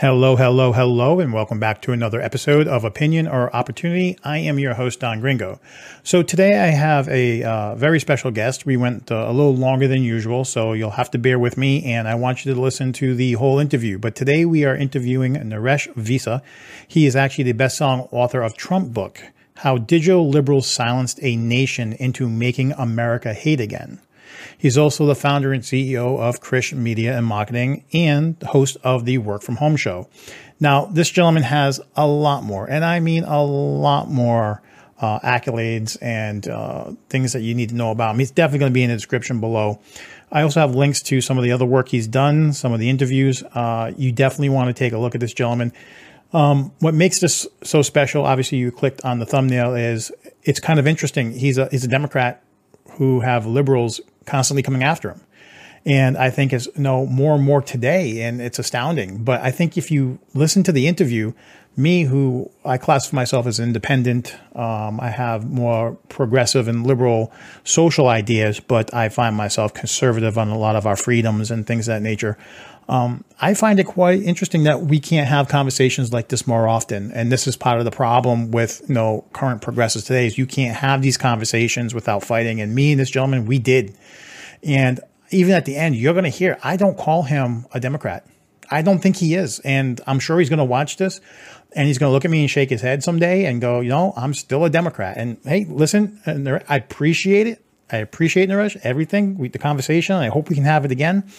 Hello, hello, hello, and welcome back to another episode of Opinion or Opportunity. I am your host, Don Gringo. So today I have a uh, very special guest. We went uh, a little longer than usual, so you'll have to bear with me, and I want you to listen to the whole interview. But today we are interviewing Naresh Vissa. He is actually the best-selling author of Trump Book, How Digital Liberals Silenced a Nation into Making America Hate Again. He's also the founder and CEO of Krish Media and Marketing and host of the Work From Home show. Now, this gentleman has a lot more, and I mean a lot more uh, accolades and uh, things that you need to know about him. He's definitely going to be in the description below. I also have links to some of the other work he's done, some of the interviews. Uh, you definitely want to take a look at this gentleman. Um, what makes this so special, obviously, you clicked on the thumbnail, is it's kind of interesting. He's a he's a Democrat who have liberals constantly coming after him. And I think it's you know more and more today, and it's astounding. But I think if you listen to the interview, me, who I classify myself as independent, um, I have more progressive and liberal social ideas, but I find myself conservative on a lot of our freedoms and things of that nature. Um, I find it quite interesting that we can't have conversations like this more often. And this is part of the problem with you know current progressives today is you can't have these conversations without fighting. And me and this gentleman, we did. And even at the end, you're going to hear I don't call him a Democrat. I don't think he is. And I'm sure he's going to watch this and he's going to look at me and shake his head someday and go, you know, I'm still a Democrat. And hey, listen, I appreciate it. I appreciate Naresh, everything, the conversation. I hope we can have it again.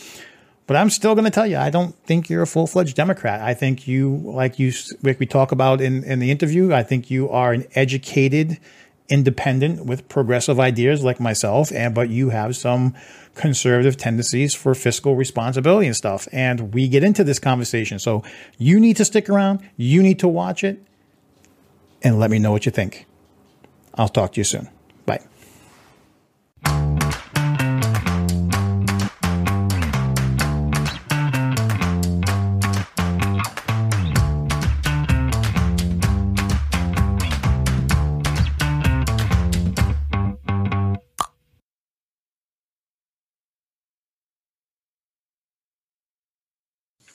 But I'm still going to tell you, I don't think you're a full fledged Democrat. I think you, like you, like we talk about in, in the interview, I think you are an educated, independent with progressive ideas like myself, and but you have some conservative tendencies for fiscal responsibility and stuff. And we get into this conversation. So you need to stick around. You need to watch it and let me know what you think. I'll talk to you soon.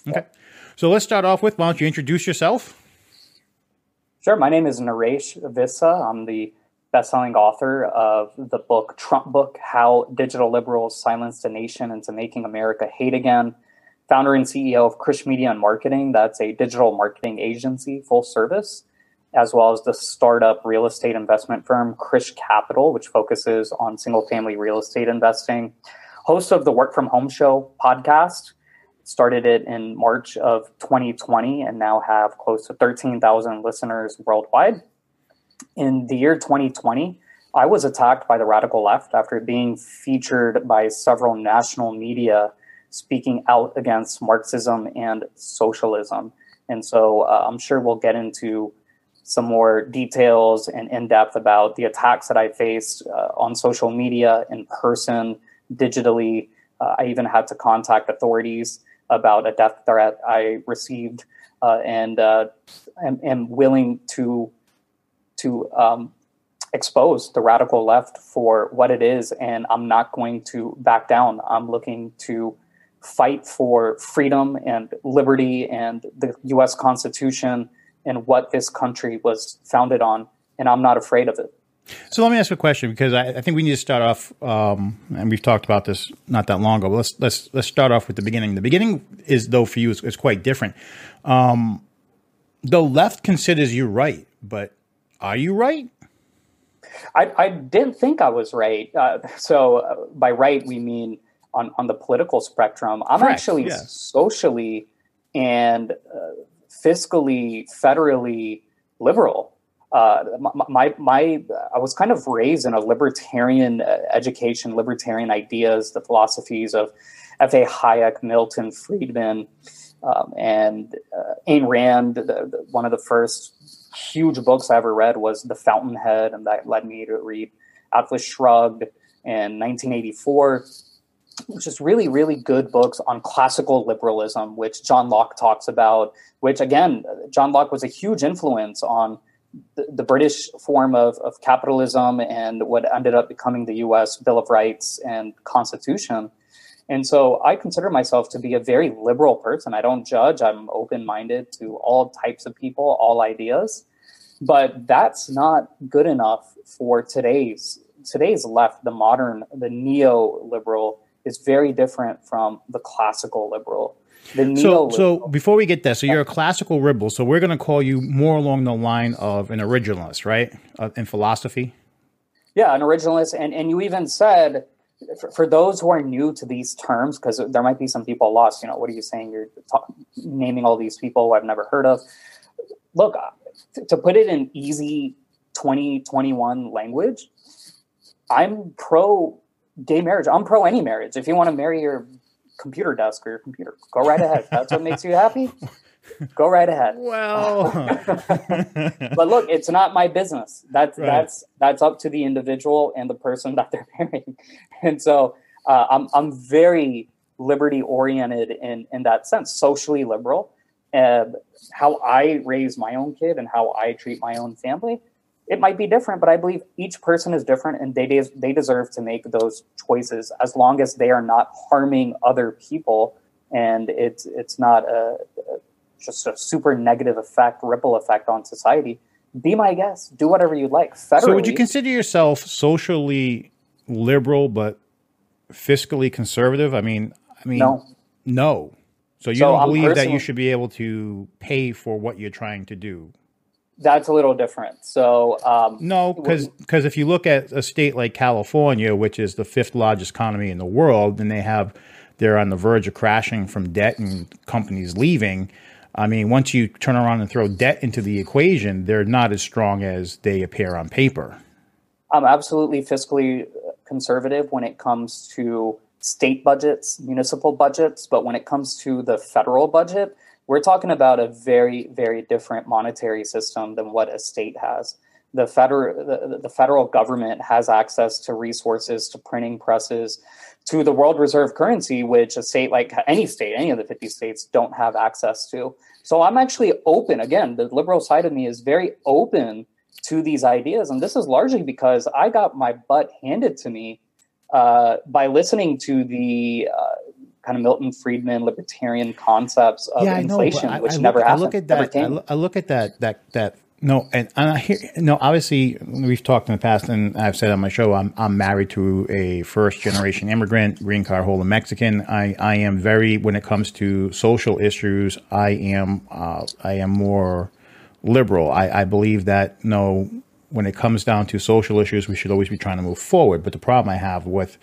Okay. So let's start off with why don't you introduce yourself? Sure. My name is Naresh Vissa. I'm the best-selling author of the book Trump Book: How Digital Liberals Silenced a Nation into Making America Hate Again. Founder and CEO of Krish Media and Marketing. That's a digital marketing agency, full service, as well as the startup real estate investment firm Krish Capital, which focuses on single-family real estate investing. Host of the Work from Home Show podcast, started it in March of 2020 and now have close to 13,000 listeners worldwide. In the year 2020, I was attacked by the radical left after being featured by several national media speaking out against Marxism and socialism. And so uh, I'm sure we'll get into some more details and in depth about the attacks that I faced uh, on social media, in person, digitally. Uh, I even had to contact authorities about a death threat I received, uh, and uh, am, am, willing to to um, expose the radical left for what it is, and I'm not going to back down. I'm looking to fight for freedom and liberty and the U.S. Constitution and what this country was founded on, and I'm not afraid of it. So let me ask a question because I, I, think we need to start off, um, and we've talked about this not that long ago. But let's let's let's start off with the beginning. The beginning is though for you is, is quite different. Um, the left considers you right, but are you right? I, I didn't think I was right. Uh, so uh, by right we mean on on the political spectrum. I'm Correct, actually yeah. socially and uh, fiscally, federally liberal uh, my, my, I was kind of raised in a libertarian uh, education, libertarian ideas, the philosophies of F.A. Hayek, Milton Friedman, um, and uh, Ayn Rand. The, the, one of the first huge books I ever read was The Fountainhead, and that led me to read Atlas Shrugged in 1984 which is really, really good books on classical liberalism, which John Locke talks about, which again, John Locke was a huge influence on the, the British form of, of capitalism and what ended up becoming the U.S. Bill of Rights and Constitution. And so I consider myself to be a very liberal person. I don't judge. I'm open minded to all types of people, all ideas. But that's not good enough for today's today's left, the modern, the neoliberal is very different from the classical liberal. The so, so before we get there, so you're a classical liberal. So we're going to call you more along the line of an originalist, right? Uh, in philosophy. Yeah, an originalist, and and you even said for, for those who are new to these terms, because there might be some people lost. You know, what are you saying? You're ta- naming all these people I've never heard of. Look, uh, to put it in easy 2021 language, I'm pro gay marriage. I'm pro any marriage. If you want to marry your computer desk or your computer, go right ahead. That's what makes you happy. Go right ahead. Well, but look, it's not my business. That's right. that's that's up to the individual and the person that they're marrying. And so uh, I'm I'm very liberty oriented in in that sense, socially liberal. Uh, how I raise my own kid and how I treat my own family it might be different, but I believe each person is different and they, de- they deserve to make those choices as long as they are not harming other people and it's, it's not a, a just a super negative effect, ripple effect on society. Be my guest. Do whatever you like. Federally, so, would you consider yourself socially liberal but fiscally conservative? I mean, I mean, no. no. So you so don't believe that you should be able to pay for what you're trying to do? That's a little different. So um, no, because because if you look at a state like California, which is the fifth largest economy in the world, and they have they're on the verge of crashing from debt and companies leaving. I mean, once you turn around and throw debt into the equation, they're not as strong as they appear on paper. I'm absolutely fiscally conservative when it comes to state budgets, municipal budgets, but when it comes to the federal budget, we're talking about a very, very different monetary system than what a state has. The federal, the, the federal government has access to resources, to printing presses, to the world reserve currency, which a state like any state, any of the 50 states don't have access to. So I'm actually open. Again, the liberal side of me is very open to these ideas. And this is largely because I got my butt handed to me uh, by listening to the uh, kind of Milton Friedman libertarian concepts of yeah, inflation, know, which I, never look, happened. I look at that. I look, I look at that. That that no, and, and I hear no. Obviously, we've talked in the past, and I've said on my show, I'm I'm married to a first generation immigrant, green card holder Mexican. I I am very when it comes to social issues, I am uh, I am more liberal. I, I believe that no, when it comes down to social issues, we should always be trying to move forward. But the problem I have with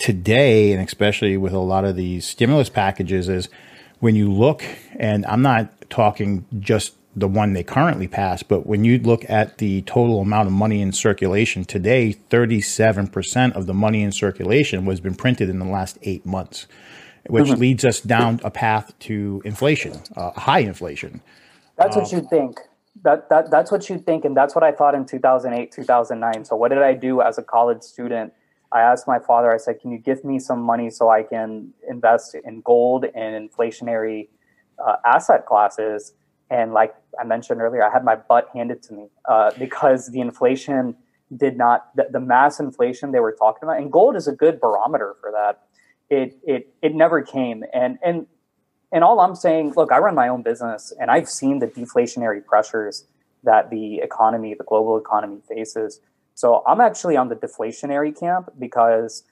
today, and especially with a lot of these stimulus packages, is when you look, and I'm not talking just the one they currently passed, but when you look at the total amount of money in circulation today, 37% of the money in circulation was been printed in the last eight months, which mm-hmm. leads us down a path to inflation, uh, high inflation. That's what you think. That, that that's what you think, and that's what I thought in 2008, 2009. So, what did I do as a college student? I asked my father, I said, can you give me some money so I can invest in gold and inflationary uh, asset classes? And like I mentioned earlier, I had my butt handed to me uh, because the inflation did not, the, the, mass inflation they were talking about, and gold is a good barometer for that. It, it, it never came. And, and, and all I'm saying, look, I run my own business and I've seen the deflationary pressures that the economy, the global economy faces. So I'm actually on the deflationary camp because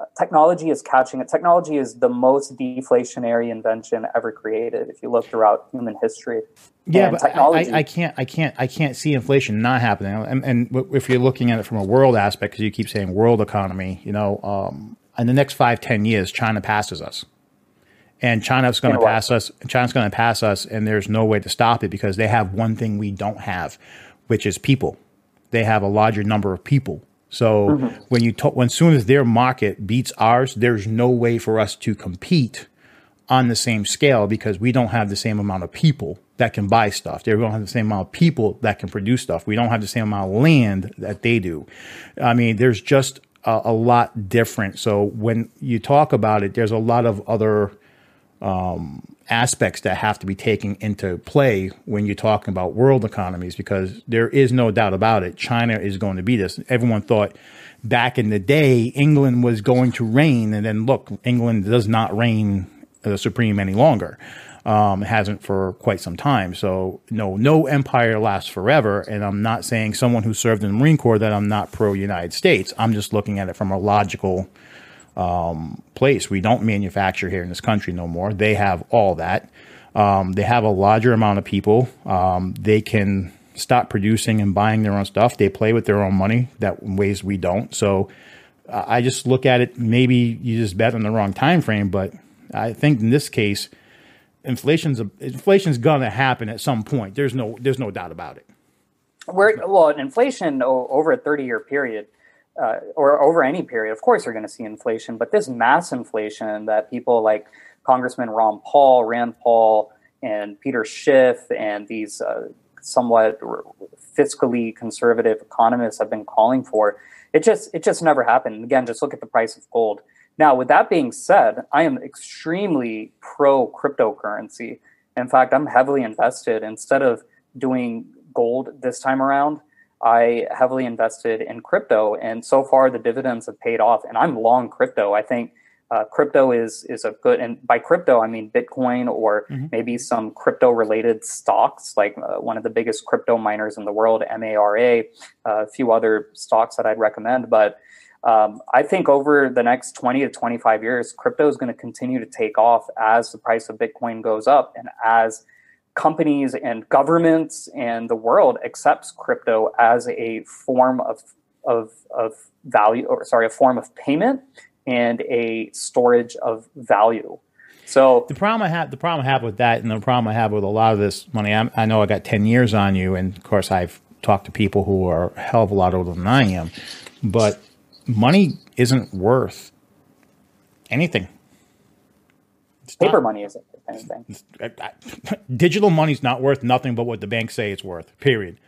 uh, technology is catching it. Technology is the most deflationary invention ever created. If you look throughout human history, yeah, and but technology, I, I, can't, I can't, I can't see inflation not happening. And, and if you're looking at it from a world aspect, because you keep saying world economy, you know, um, in the next five, ten years, China passes us, and China's going to pass us. China's going to pass us, and there's no way to stop it because they have one thing we don't have, which is people they have a larger number of people. So mm-hmm. when you talk, when soon as their market beats ours, there's no way for us to compete on the same scale because we don't have the same amount of people that can buy stuff. They don't have the same amount of people that can produce stuff. We don't have the same amount of land that they do. I mean, there's just a, a lot different. So when you talk about it, there's a lot of other um, aspects that have to be taken into play when you're talking about world economies because there is no doubt about it. China is going to be this. Everyone thought back in the day England was going to reign, and then look, England does not reign the supreme any longer. Um, hasn't for quite some time. So no, no empire lasts forever. And I'm not saying someone who served in the Marine Corps that I'm not pro United States. I'm just looking at it from a logical um, place. We don't manufacture here in this country no more. They have all that. Um, they have a larger amount of people. Um, they can stop producing and buying their own stuff. They play with their own money that ways we don't. So I just look at it. Maybe you just bet on the wrong time frame, but I think in this case, inflation's inflation's gonna happen at some point. There's no there's no doubt about it. We're, well, inflation over a 30 year period uh, or over any period, of course, you're going to see inflation. But this mass inflation that people like Congressman Ron Paul, Rand Paul, and Peter Schiff, and these uh, somewhat fiscally conservative economists have been calling for, it just it just never happened. Again, just look at the price of gold. Now, with that being said, I am extremely pro cryptocurrency. In fact, I'm heavily invested. Instead of doing gold this time around, I heavily invested in crypto, and so far the dividends have paid off. And I'm long crypto. I think uh, crypto is is a good, and by crypto I mean Bitcoin or mm-hmm. maybe some crypto related stocks, like uh, one of the biggest crypto miners in the world, MARA, uh, a few other stocks that I'd recommend. But um, I think over the next 20 to 25 years, crypto is going to continue to take off as the price of Bitcoin goes up and as companies and governments and the world accepts crypto as a form of of of value or sorry a form of payment and a storage of value so the problem I have, the problem I have with that, and the problem I have with a lot of this money, I'm, i know I got ten years on you, and of course I've talked to people who are a hell of a lot older than I am, but money isn't worth anything. It's paper not, money isn't anything. Digital money's not worth nothing but what the banks say it's worth. Period.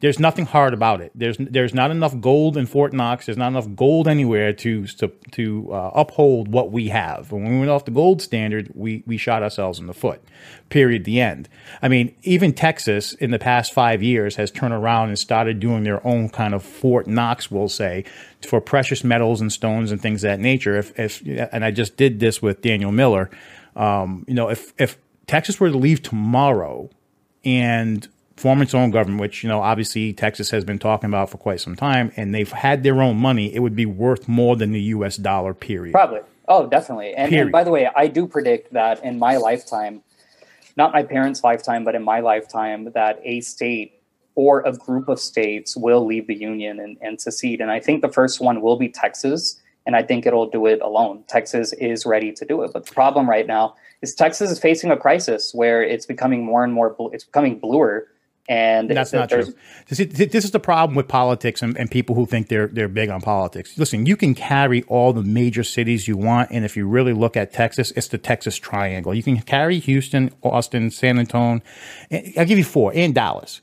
There's nothing hard about it. There's there's not enough gold in Fort Knox. There's not enough gold anywhere to to to uh, uphold what we have. When we went off the gold standard, we we shot ourselves in the foot. Period. The end. I mean, even Texas in the past five years has turned around and started doing their own kind of Fort Knox, we'll say, for precious metals and stones and things of that nature. If if and I just did this with Daniel Miller um, you know, if if Texas were to leave tomorrow and form its own government, which you know obviously Texas has been talking about for quite some time, and they've had their own money, it would be worth more than the U.S. dollar. Period. Probably. Oh, definitely. And, and by the way, I do predict that in my lifetime, not my parents' lifetime, but in my lifetime, that a state or a group of states will leave the union and, and secede. And I think the first one will be Texas and I think it'll do it alone. Texas is ready to do it, but the problem right now is Texas is facing a crisis where it's becoming more and more. It's becoming bluer, and that's not true. This is the problem with politics and, and, people who think they're they're big on politics. Listen, you can carry all the major cities you want, and if you really look at Texas, it's the Texas Triangle. You can carry Houston, Austin, San Antonio. Eh, I'll give you four, and Dallas.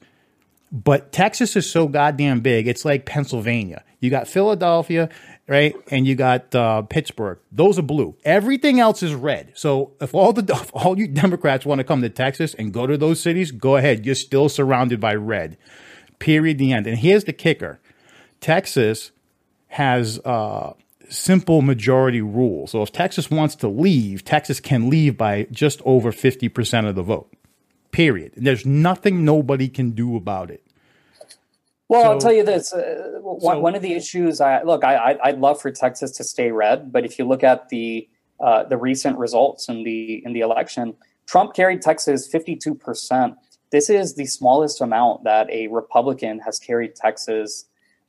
But Texas is so goddamn big. It's like Pennsylvania. You got Philadelphia, right? And you got uh, Pittsburgh. Those are blue. Everything else is red. So if all the if all you Democrats want to come to Texas and go to those cities, go ahead. You're still surrounded by red. Period. The end. And here's the kicker: Texas has uh, simple majority rule. So if Texas wants to leave, Texas can leave by just over fifty percent of the vote. Period. And There's nothing nobody can do about it. Well, so, I'll tell you this. Uh, one, so, one of the issues, I look, I, I, would love for Texas to stay red, but if you look at the uh, the recent results in the in the election, Trump carried Texas fifty two percent. This is the smallest amount that a Republican has carried Texas.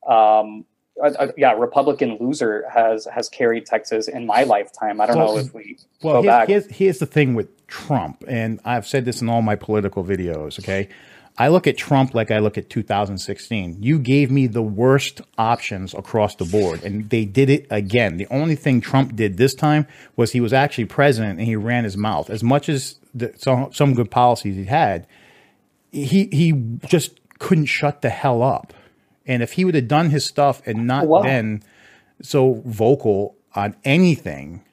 Um, uh, uh, yeah, Republican loser has has carried Texas in my lifetime. I don't well, know if we well, go here's, back. Here's, here's the thing with Trump, and I've said this in all my political videos. Okay, I look at Trump like I look at 2016. You gave me the worst options across the board, and they did it again. The only thing Trump did this time was he was actually president and he ran his mouth. As much as the, some, some good policies he had, he he just couldn't shut the hell up. And if he would have done his stuff and not wow. been so vocal on anything,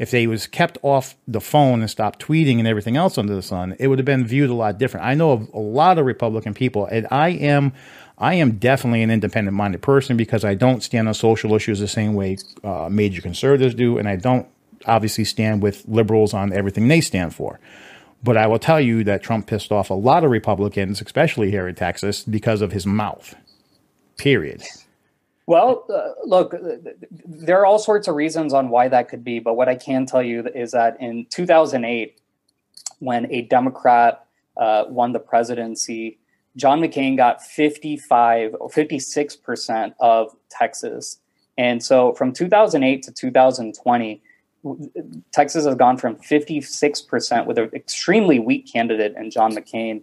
if they was kept off the phone and stopped tweeting and everything else under the sun, it would have been viewed a lot different. I know of a lot of Republican people, and I am, I am definitely an independent-minded person because I don't stand on social issues the same way uh, major conservatives do, and I don't obviously stand with liberals on everything they stand for. But I will tell you that Trump pissed off a lot of Republicans, especially here in Texas, because of his mouth. Period. Well, uh, look, there are all sorts of reasons on why that could be, but what I can tell you is that in 2008, when a Democrat uh, won the presidency, John McCain got 55 or 56 percent of Texas, and so from 2008 to 2020. Texas has gone from 56% with an extremely weak candidate in John McCain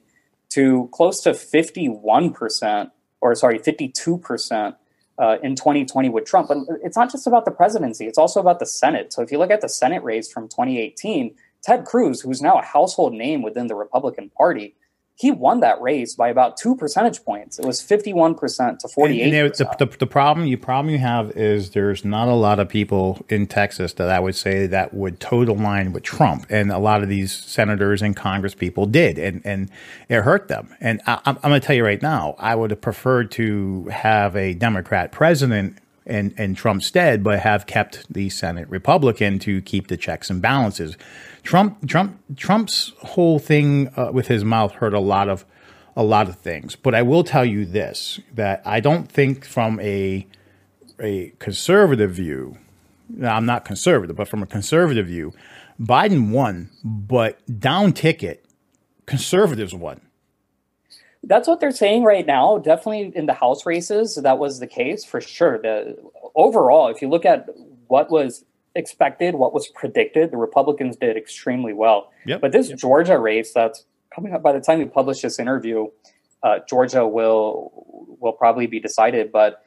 to close to 51%, or sorry, 52% uh, in 2020 with Trump. But it's not just about the presidency, it's also about the Senate. So if you look at the Senate race from 2018, Ted Cruz, who's now a household name within the Republican Party, he won that race by about two percentage points. It was 51% to 48 and, the, the, the, problem you problem you have is there's not a lot of people in Texas that I would say that would toe the line with Trump. And a lot of these senators and Congress people did. And, and it hurt them. And I, I'm, I'm going to tell you right now, I would have preferred to have a Democrat president in, in Trump's stead, but have kept the Senate Republican to keep the checks and balances. Trump, Trump, Trump's whole thing uh, with his mouth hurt a lot of a lot of things. But I will tell you this: that I don't think from a a conservative view. I'm not conservative, but from a conservative view, Biden won, but down ticket, conservatives won. That's what they're saying right now. Definitely in the House races, that was the case for sure. The overall, if you look at what was expected, what was predicted, the Republicans did extremely well. Yep. But this yep. Georgia race that's coming up by the time we publish this interview, uh, Georgia will will probably be decided. But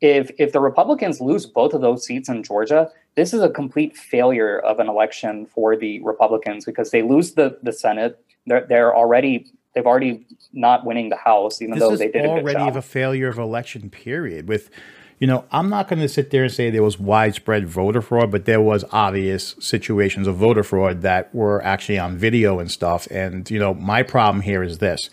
if if the Republicans lose both of those seats in Georgia, this is a complete failure of an election for the Republicans because they lose the the Senate. They're they're already they've already not winning the House, even this though they did already of a failure of election. Period. With you know, I'm not going to sit there and say there was widespread voter fraud, but there was obvious situations of voter fraud that were actually on video and stuff. And you know, my problem here is this: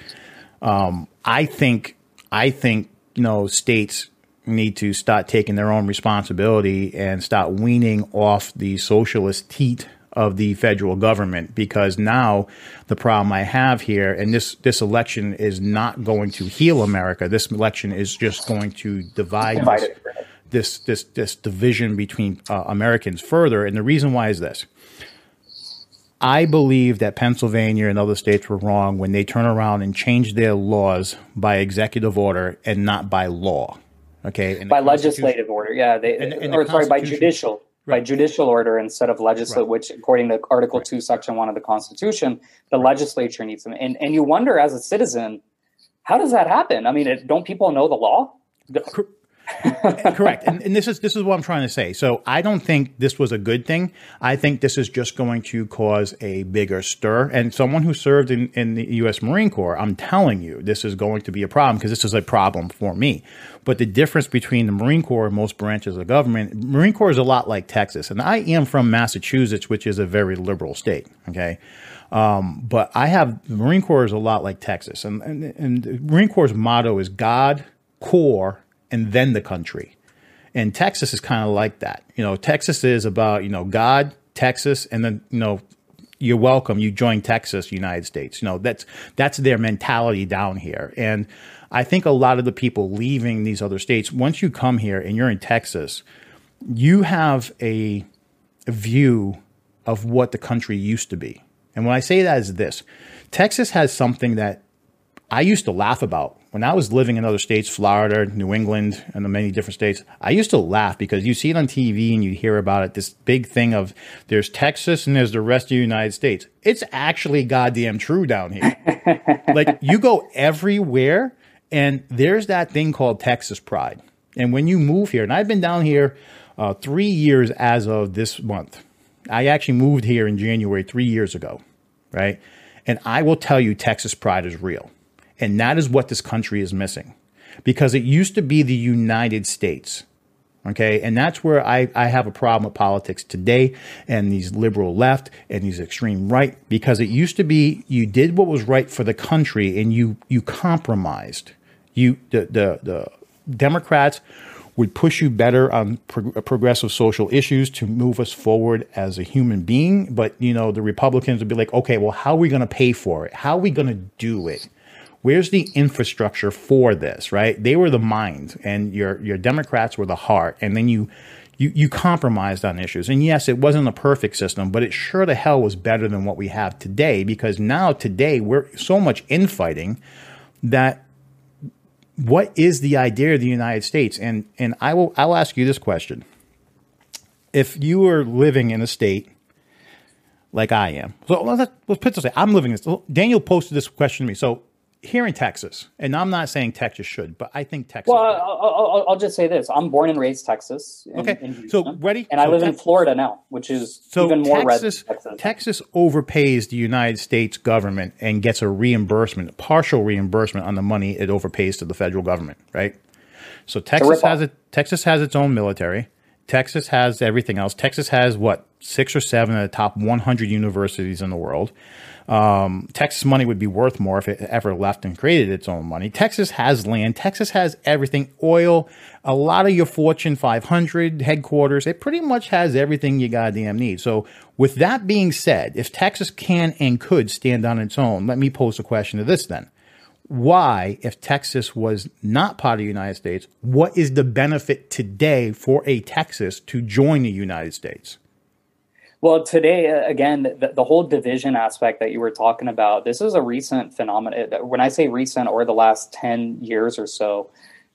um, I think, I think, you know, states need to start taking their own responsibility and start weaning off the socialist teat of the federal government because now the problem I have here, and this this election is not going to heal America. This election is just going to divide this, this this this division between uh, Americans further. And the reason why is this. I believe that Pennsylvania and other states were wrong when they turn around and change their laws by executive order and not by law. Okay, by legislative order, yeah, they, and, and or sorry, by judicial right. by judicial order instead of legislative, right. which according to Article right. 2, Section 1 of the Constitution, the legislature needs them. And, and you wonder as a citizen, how does that happen? I mean, it, don't people know the law? Correct. And, and, this is this is what I'm trying to say. So I don't think this was a good thing. I think this is just going to cause a bigger stir. And someone who served in, in the U.S. Marine Corps, I'm telling you, this is going to be a problem because this is a problem for me. But the difference between the Marine Corps and most branches of government, Marine Corps is a lot like Texas. And I am from Massachusetts, which is a very liberal state. Okay. Um, but I have the Marine Corps is a lot like Texas. And, and, and the Marine Corps' motto is God, Corps, and then the country. And Texas is kind of like that. You know, Texas is about, you know, God, Texas, and then, you know, you're welcome. You join Texas, United States. You know, that's that's their mentality down here. And I think a lot of the people leaving these other states, once you come here and you're in Texas, you have a, view of what the country used to be. And when I say that is this, Texas has something that I used to laugh about when I was living in other states, Florida, New England, and the many different states, I used to laugh because you see it on TV and you hear about it. This big thing of there's Texas and there's the rest of the United States. It's actually goddamn true down here. like you go everywhere, and there's that thing called Texas pride. And when you move here, and I've been down here uh, three years as of this month. I actually moved here in January three years ago, right? And I will tell you, Texas pride is real. And that is what this country is missing. Because it used to be the United States. Okay. And that's where I, I have a problem with politics today and these liberal left and these extreme right, because it used to be you did what was right for the country and you, you compromised. You, the, the, the Democrats would push you better on pro- progressive social issues to move us forward as a human being. But, you know, the Republicans would be like, okay, well, how are we going to pay for it? How are we going to do it? Where's the infrastructure for this, right? They were the mind and your your Democrats were the heart. And then you you you compromised on issues. And yes, it wasn't a perfect system, but it sure the hell was better than what we have today because now today we're so much infighting that what is the idea of the United States? And and I will I'll ask you this question. If you were living in a state like I am, so let's, let's put this I'm living this. Daniel posted this question to me. So here in Texas, and I'm not saying Texas should, but I think Texas. Well, I'll, I'll, I'll, just say this: I'm born and raised Texas. In, okay, in so ready, and I so live in Florida now, which is so even more Texas, red. Texas. Texas overpays the United States government and gets a reimbursement, partial reimbursement on the money it overpays to the federal government. Right. So Texas has a Texas has its own military. Texas has everything else. Texas has what six or seven of the top 100 universities in the world. Um, Texas money would be worth more if it ever left and created its own money. Texas has land. Texas has everything oil, a lot of your Fortune 500 headquarters. It pretty much has everything you goddamn need. So, with that being said, if Texas can and could stand on its own, let me pose a question to this then. Why, if Texas was not part of the United States, what is the benefit today for a Texas to join the United States? Well, today, uh, again, the, the, whole division aspect that you were talking about, this is a recent phenomenon. When I say recent or the last 10 years or so,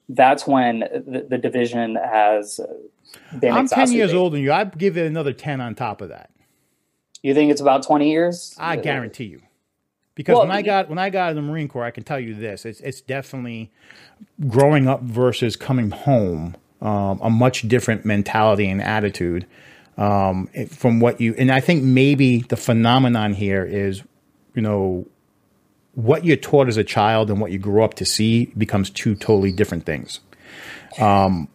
that's when the, the division has been I'm 10 years older than you. I'd give it another 10 on top of that. You think it's about 20 years? I guarantee you. Because well, when I got when I got in the Marine Corps, I can tell you this: it's it's definitely growing up versus coming home, um, a much different mentality and attitude um, from what you and I think maybe the phenomenon here is, you know, what you're taught as a child and what you grow up to see becomes two totally different things. Um,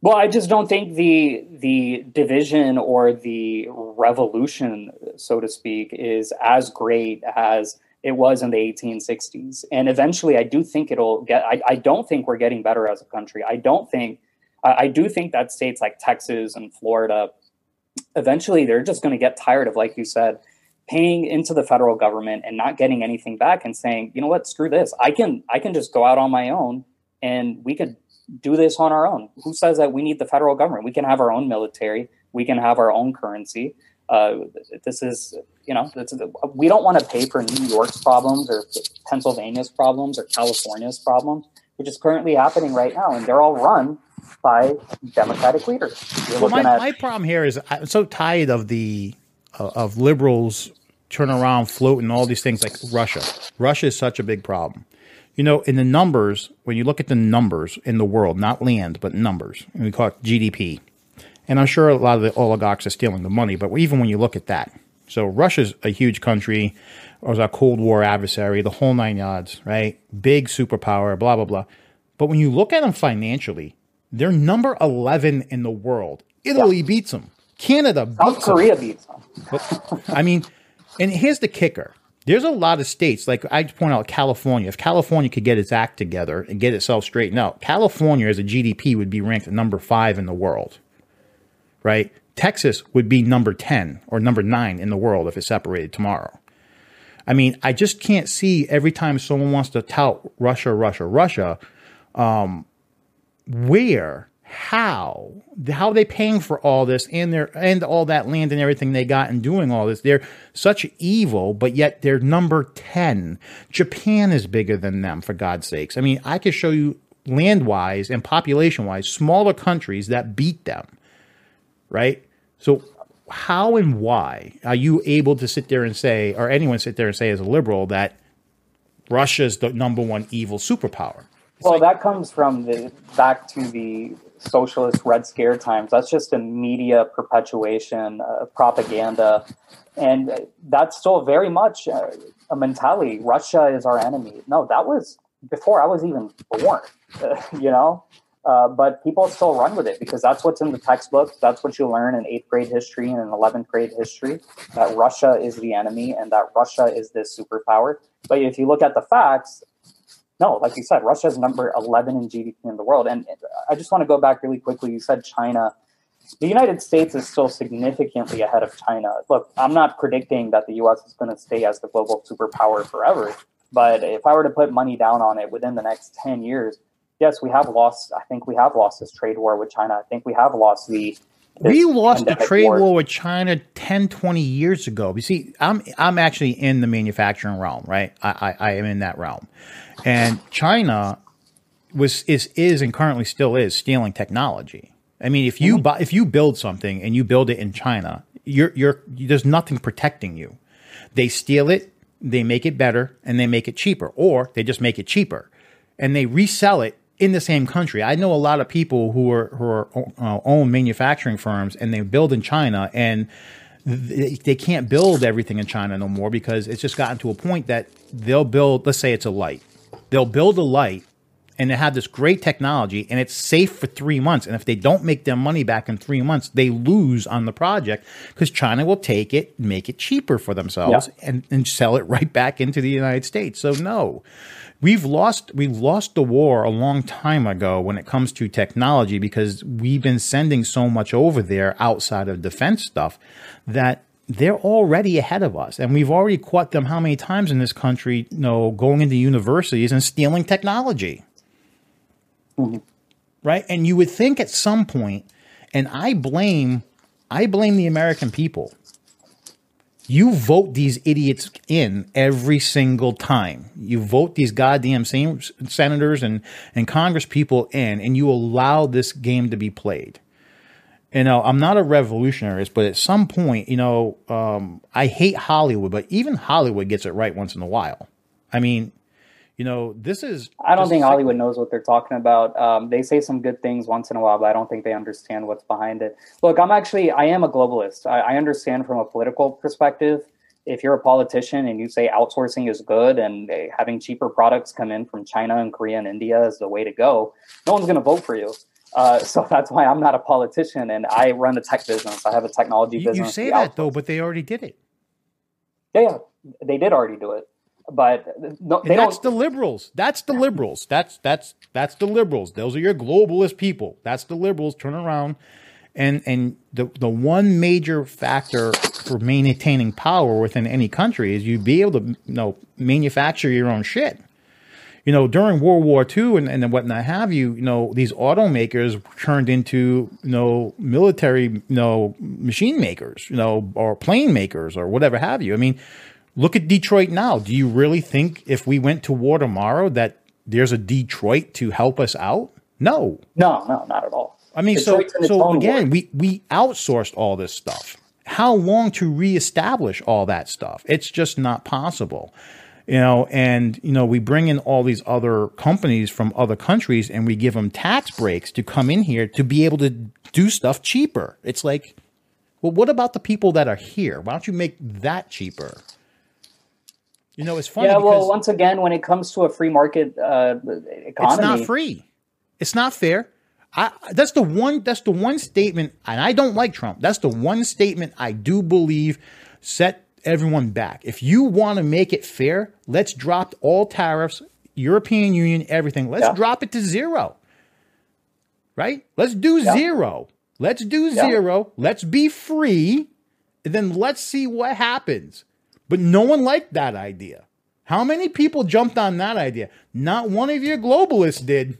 well, I just don't think the the division or the revolution, so to speak, is as great as it was in the 1860s. And eventually, I do think it'll get. I, I don't think we're getting better as a country. I don't think I, I do think that states like Texas and Florida, eventually they're just going to get tired of, like you said, paying into the federal government and not getting anything back and saying, you know what, screw this. I can I can just go out on my own and we could do this on our own. Who says that we need the federal government? We can have our own military. We can have our own currency. Uh, this is, you know, we don't want to pay for New York's problems or Pennsylvania's problems or California's problems, which is currently happening right now, and they're all run by Democratic leaders. well, my, at- my problem here is I'm so tired of the uh, of liberals turn around floating all these things like Russia. Russia is such a big problem. You know, in the numbers, when you look at the numbers in the world, not land, but numbers, and we call it GDP. And I'm sure a lot of the oligarchs are stealing the money, but even when you look at that, so Russia's a huge country, was our Cold War adversary, the whole nine yards, right? Big superpower, blah blah blah. But when you look at them financially, they're number 11 in the world. Italy yeah. beats them. Canada beats South Korea them. beats them. but, I mean, and here's the kicker. There's a lot of states, like I point out California. If California could get its act together and get itself straightened out, California as a GDP would be ranked number five in the world. Right? Texas would be number 10 or number nine in the world if it separated tomorrow. I mean, I just can't see every time someone wants to tout Russia, Russia, Russia, um, where, how, how are they paying for all this and their and all that land and everything they got and doing all this? They're such evil, but yet they're number ten. Japan is bigger than them, for God's sakes. I mean, I could show you land wise and population wise smaller countries that beat them. Right? So how and why are you able to sit there and say, or anyone sit there and say as a liberal, that Russia's the number one evil superpower? Well, that comes from the back to the socialist Red Scare times. That's just a media perpetuation, uh, propaganda, and that's still very much uh, a mentality. Russia is our enemy. No, that was before I was even born. Uh, you know, Uh, but people still run with it because that's what's in the textbook. That's what you learn in eighth grade history and in 11th grade history that Russia is the enemy and that Russia is this superpower. But if you look at the facts, no, like you said, Russia is number 11 in GDP in the world. And I just want to go back really quickly. You said China. The United States is still significantly ahead of China. Look, I'm not predicting that the US is going to stay as the global superpower forever. But if I were to put money down on it within the next 10 years, yes, we have lost. I think we have lost this trade war with China. I think we have lost the. We lost the trade war. war with China 10, 20 years ago. You see, I'm I'm actually in the manufacturing realm, right? I, I, I am in that realm, and China was is is and currently still is stealing technology. I mean, if you mm-hmm. buy, if you build something and you build it in China, you're you're there's nothing protecting you. They steal it, they make it better, and they make it cheaper, or they just make it cheaper, and they resell it in the same country. I know a lot of people who are who are uh, own manufacturing firms and they build in China and they, they can't build everything in China no more because it's just gotten to a point that they'll build. Let's say it's a light. They'll build a light and they have this great technology and it's safe for three months. And if they don't make their money back in three months, they lose on the project because China will take it, make it cheaper for themselves, yeah. and, and sell it right back into the United States. So no, we've lost we've lost the war a long time ago when it comes to technology because we've been sending so much over there outside of defense stuff that they're already ahead of us. And we've already caught them how many times in this country you know going into universities and stealing technology? Mm-hmm. right? And you would think at some point and i blame i blame the american people you vote these idiots in every single time. You vote these goddamn same senators and, and Congress people in, and you allow this game to be played. You know, I'm not a revolutionarist, but at some point, you know, um, I hate Hollywood, but even Hollywood gets it right once in a while. I mean, you know, this is. I don't think Hollywood knows what they're talking about. Um, they say some good things once in a while, but I don't think they understand what's behind it. Look, I'm actually, I am a globalist. I, I understand from a political perspective. If you're a politician and you say outsourcing is good and uh, having cheaper products come in from China and Korea and India is the way to go, no one's going to vote for you. Uh, so that's why I'm not a politician and I run a tech business. I have a technology you, business. You say that though, but they already did it. Yeah, yeah, they did already do it but no, that's the liberals. That's the liberals. That's that's that's the liberals. Those are your globalist people. That's the liberals. Turn around, and and the the one major factor for maintaining power within any country is you be able to you know manufacture your own shit. You know, during World War II and, and whatnot have you, you know, these automakers turned into, you know, military, you know, machine makers, you know, or plane makers or whatever have you. I mean, Look at Detroit now. Do you really think if we went to war tomorrow that there's a Detroit to help us out? No. No, no, not at all. I mean, Detroit's so so again, war. we we outsourced all this stuff. How long to reestablish all that stuff? It's just not possible. You know, and you know, we bring in all these other companies from other countries and we give them tax breaks to come in here to be able to do stuff cheaper. It's like, well, what about the people that are here? Why don't you make that cheaper? You know, it's funny. Yeah, well, once again, when it comes to a free market uh, economy, it's not free. It's not fair. I, that's the one. That's the one statement, and I don't like Trump. That's the one statement I do believe set everyone back. If you want to make it fair, let's drop all tariffs, European Union, everything. Let's yeah. drop it to zero. Right? Let's do yeah. zero. Let's do yeah. zero. Let's be free. And then let's see what happens. But no one liked that idea. How many people jumped on that idea? Not one of your globalists did.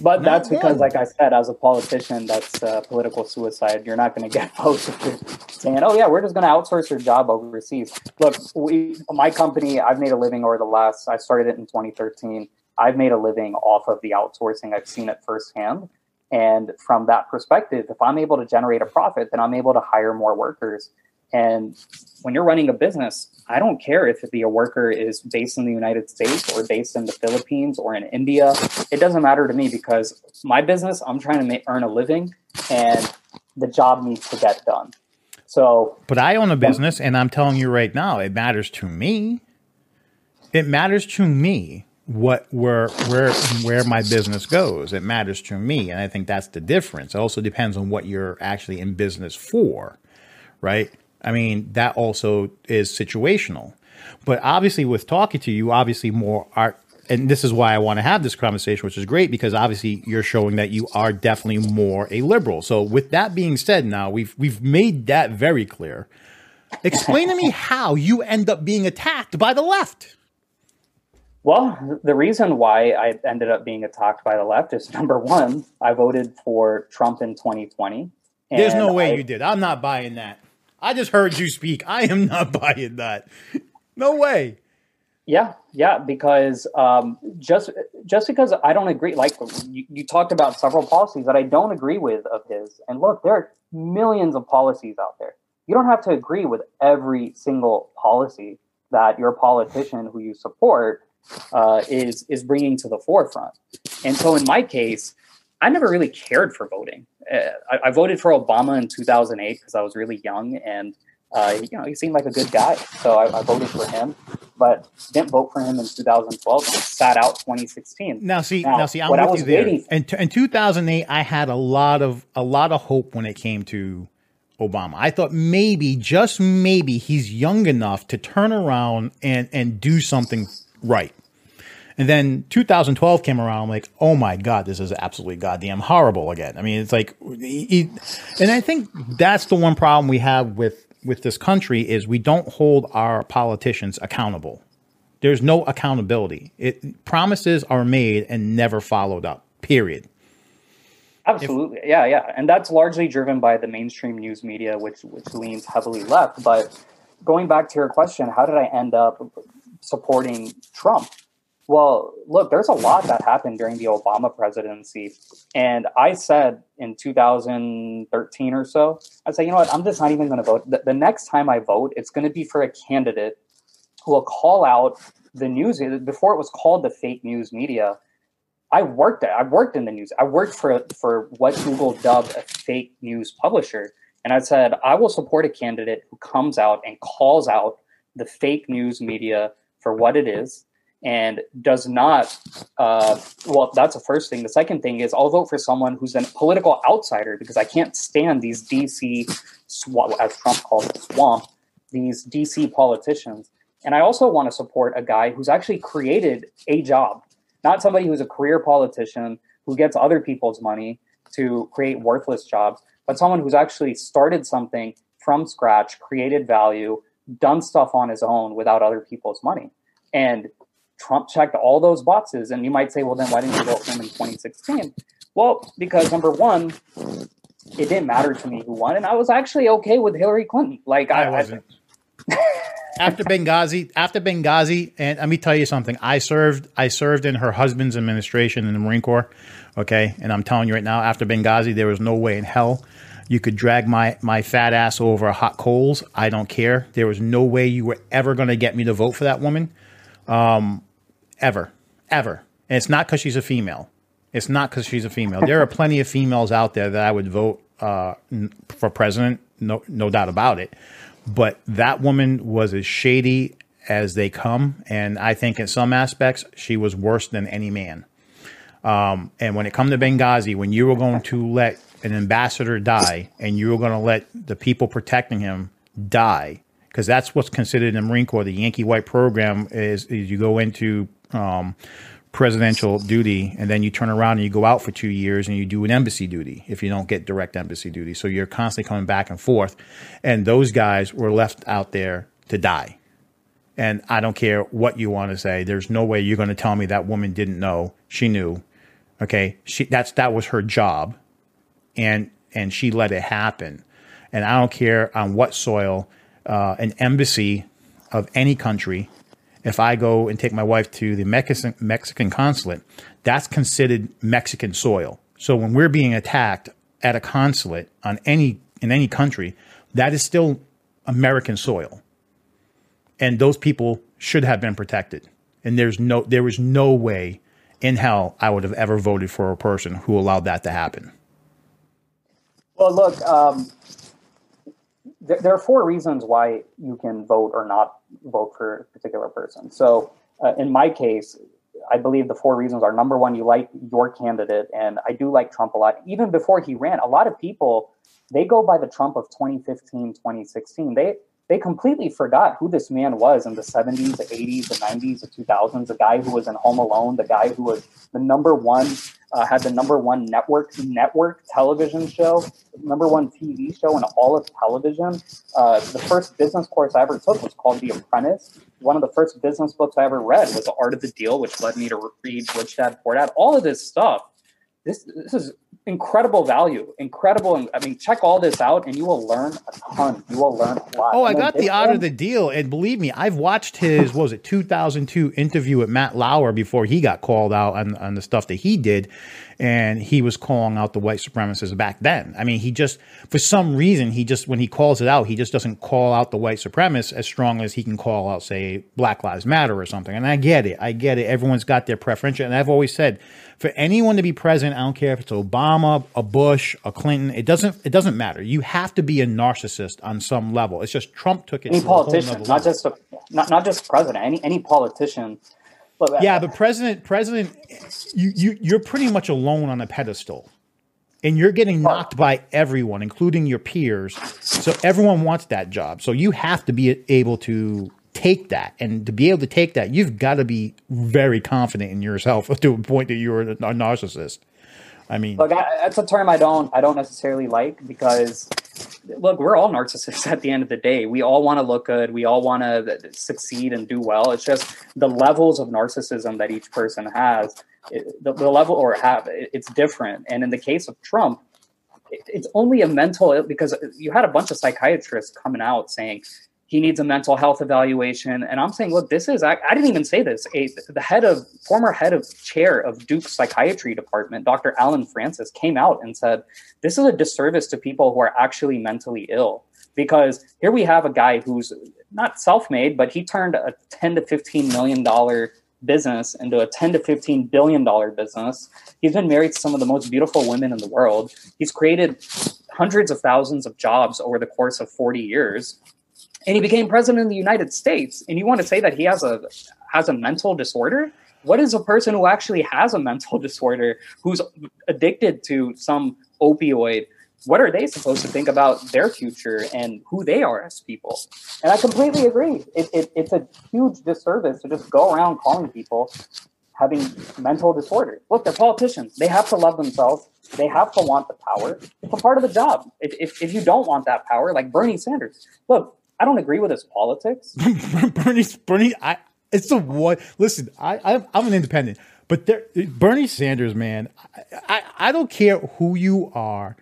But not that's one. because, like I said, as a politician, that's uh, political suicide. You're not going to get votes if you're saying, "Oh yeah, we're just going to outsource your job overseas." Look, we, my company, I've made a living over the last. I started it in 2013. I've made a living off of the outsourcing. I've seen it firsthand, and from that perspective, if I'm able to generate a profit, then I'm able to hire more workers. And when you're running a business, I don't care if the worker is based in the United States or based in the Philippines or in India. It doesn't matter to me because my business, I'm trying to make, earn a living and the job needs to get done. So, but I own a um, business and I'm telling you right now, it matters to me. It matters to me what where where where my business goes. It matters to me, and I think that's the difference. It also depends on what you're actually in business for, right? I mean, that also is situational. But obviously, with talking to you, obviously more are, and this is why I want to have this conversation, which is great because obviously you're showing that you are definitely more a liberal. So, with that being said, now we've we've made that very clear. Explain to me how you end up being attacked by the left. Well, the reason why I ended up being attacked by the left is number one, I voted for Trump in 2020. There's no way I, you did. I'm not buying that. I just heard you speak. I am not buying that. No way. Yeah, yeah, because um, just just because I don't agree, like you, you, talked about several policies that I don't agree with of his, and look, there are millions of policies out there. You don't have to agree with every single policy that your politician who you support uh, is is bringing to the forefront. And so, in my case, I never really cared for voting. Uh, I, I, voted for Obama in 2008 because I was really young and uh, you know he seemed like a good guy, so I, I, voted for him. But didn't vote for him in 2012 and sat out 2016. Now, see, now, now see, I'm with you there. In, in 2008, I had a lot of a lot of hope when it came to Obama. I thought maybe, just maybe, he's young enough to turn around and and do something right. And then 2012 came around. I'm like, oh my god, this is absolutely goddamn horrible again. I mean, it's like, and I think that's the one problem we have with with this country is we don't hold our politicians accountable. There's no accountability. It promises are made and never followed up. Period. Absolutely, if, yeah, yeah, and that's largely driven by the mainstream news media, which which leans heavily left. But going back to your question, how did I end up supporting Trump? Well, look, there's a lot that happened during the Obama presidency. And I said in 2013 or so, I said, you know what, I'm just not even going to vote. The, the, next time I vote, it's going to be for a candidate who will call out the news. Before it was called the fake news media, I worked at, I worked in the news. I worked for, for what Google dubbed a fake news publisher. And I said, I will support a candidate who comes out and calls out the fake news media for what it is and does not uh, well that's the first thing. The second thing is i'll vote for someone who's a political outsider because i can't stand these dc as trump calls it swamp these dc politicians. And i also want to support a guy who's actually created a job not somebody who's a career politician who gets other people's money to create worthless jobs but someone who's actually started something from scratch created value done stuff on his own without other people's money. And Trump checked all those boxes. And you might say, well, then why didn't you vote for him in 2016? Well, because number one, it didn't matter to me who won, and I was actually okay with Hillary Clinton. Like I, I wasn't. after Benghazi, after Benghazi, and let me tell you something. I served. I served in her husband's administration in the Marine Corps. Okay, and I'm telling you right now, after Benghazi, there was no way in hell you could drag my my fat ass over hot coals. I don't care. There was no way you were ever going to get me to vote for that woman. Um, ever, ever. And it's not because she's a female. It's not because she's a female. There are plenty of females out there that I would vote uh, for president, no, no doubt about it. But that woman was as shady as they come, and I think in some aspects she was worse than any man. Um, and when it come to Benghazi, when you were going to let an ambassador die, and you were going to let the people protecting him die, because that's what's considered in the Marine Corps. The Yankee White program is, is you go into um, presidential duty, and then you turn around and you go out for two years and you do an embassy duty if you don't get direct embassy duty. So you're constantly coming back and forth. And those guys were left out there to die. And I don't care what you want to say. There's no way you're going to tell me that woman didn't know. She knew. Okay, she that's that was her job, and and she let it happen. And I don't care on what soil, uh, an embassy of any country if I go and take my wife to the Mexican, Mexican consulate, that's considered Mexican soil. So when we're being attacked at a consulate on any in any country, that is still American soil. And those people should have been protected. And there's no there was no way in hell I would have ever voted for a person who allowed that to happen. Well, look, um, there, there are four reasons why you can vote or not vote for a particular person. So, uh, in my case, I believe the four reasons are number one, you like your candidate, and I do like Trump a lot. Even before he ran, a lot of people they go by the Trump of 2015, 2016. They they completely forgot who this man was in the 70s, the 80s, the 90s, the 2000s. The guy who was in Home Alone, the guy who was the number one, uh, had the number one network network television show, number one TV show in all of television. Uh, the first business course I ever took was called The Apprentice. One of the first business books I ever read was The Art of the Deal, which led me to read Rich Dad Poor Dad. All of this stuff. This this is incredible value, incredible. I mean, check all this out, and you will learn a ton. You will learn a lot. Oh, I got the art of the deal, and believe me, I've watched his what was it 2002 interview with Matt Lauer before he got called out on on the stuff that he did, and he was calling out the white supremacists back then. I mean, he just for some reason he just when he calls it out, he just doesn't call out the white supremacists as strong as he can call out, say, Black Lives Matter or something. And I get it, I get it. Everyone's got their preference, and I've always said for anyone to be president, I don't care if it's Obama, a Bush, a Clinton, it doesn't it doesn't matter. You have to be a narcissist on some level. It's just Trump took it. Any politician, not just a, not not just president. Any any politician. Yeah, but president president, you you you're pretty much alone on a pedestal. And you're getting knocked by everyone, including your peers. So everyone wants that job. So you have to be able to take that. And to be able to take that, you've got to be very confident in yourself to a point that you're a narcissist. I mean, look, I, that's a term I don't I don't necessarily like because look, we're all narcissists at the end of the day. We all want to look good. We all want to succeed and do well. It's just the levels of narcissism that each person has. It, the, the, level or have it, it's different. And in the case of Trump, it, it's only a mental because you had a bunch of psychiatrists coming out saying he needs a mental health evaluation. And I'm saying, look, this is, I, I, didn't even say this. A, the head of, former head of chair of Duke's psychiatry department, Dr. Allen Frances, came out and said, this is a disservice to people who are actually mentally ill. Because here we have a guy who's not self made, but he turned a 10 to 15 million dollar business into a 10 to 15 billion dollar business. He's been married to some of the most beautiful women in the world. He's created hundreds of thousands of jobs over the course of 40 years and he became president of the United States. And you want to say that he has a has a mental disorder? What is a person who actually has a mental disorder who's addicted to some opioid? What are they supposed to think about their future and who they are as people? And I completely agree. It, it, it's a huge disservice to just go around calling people having mental disorders. Look, they're politicians. They have to love themselves. They have to want the power. It's a part of the job. If, if, if you don't want that power, like Bernie Sanders, look, I don't agree with his politics. Bernie, Bernie, I, it's the one. Listen, I, I I'm an independent, but there, Bernie Sanders, man, I, I, I don't care who you are.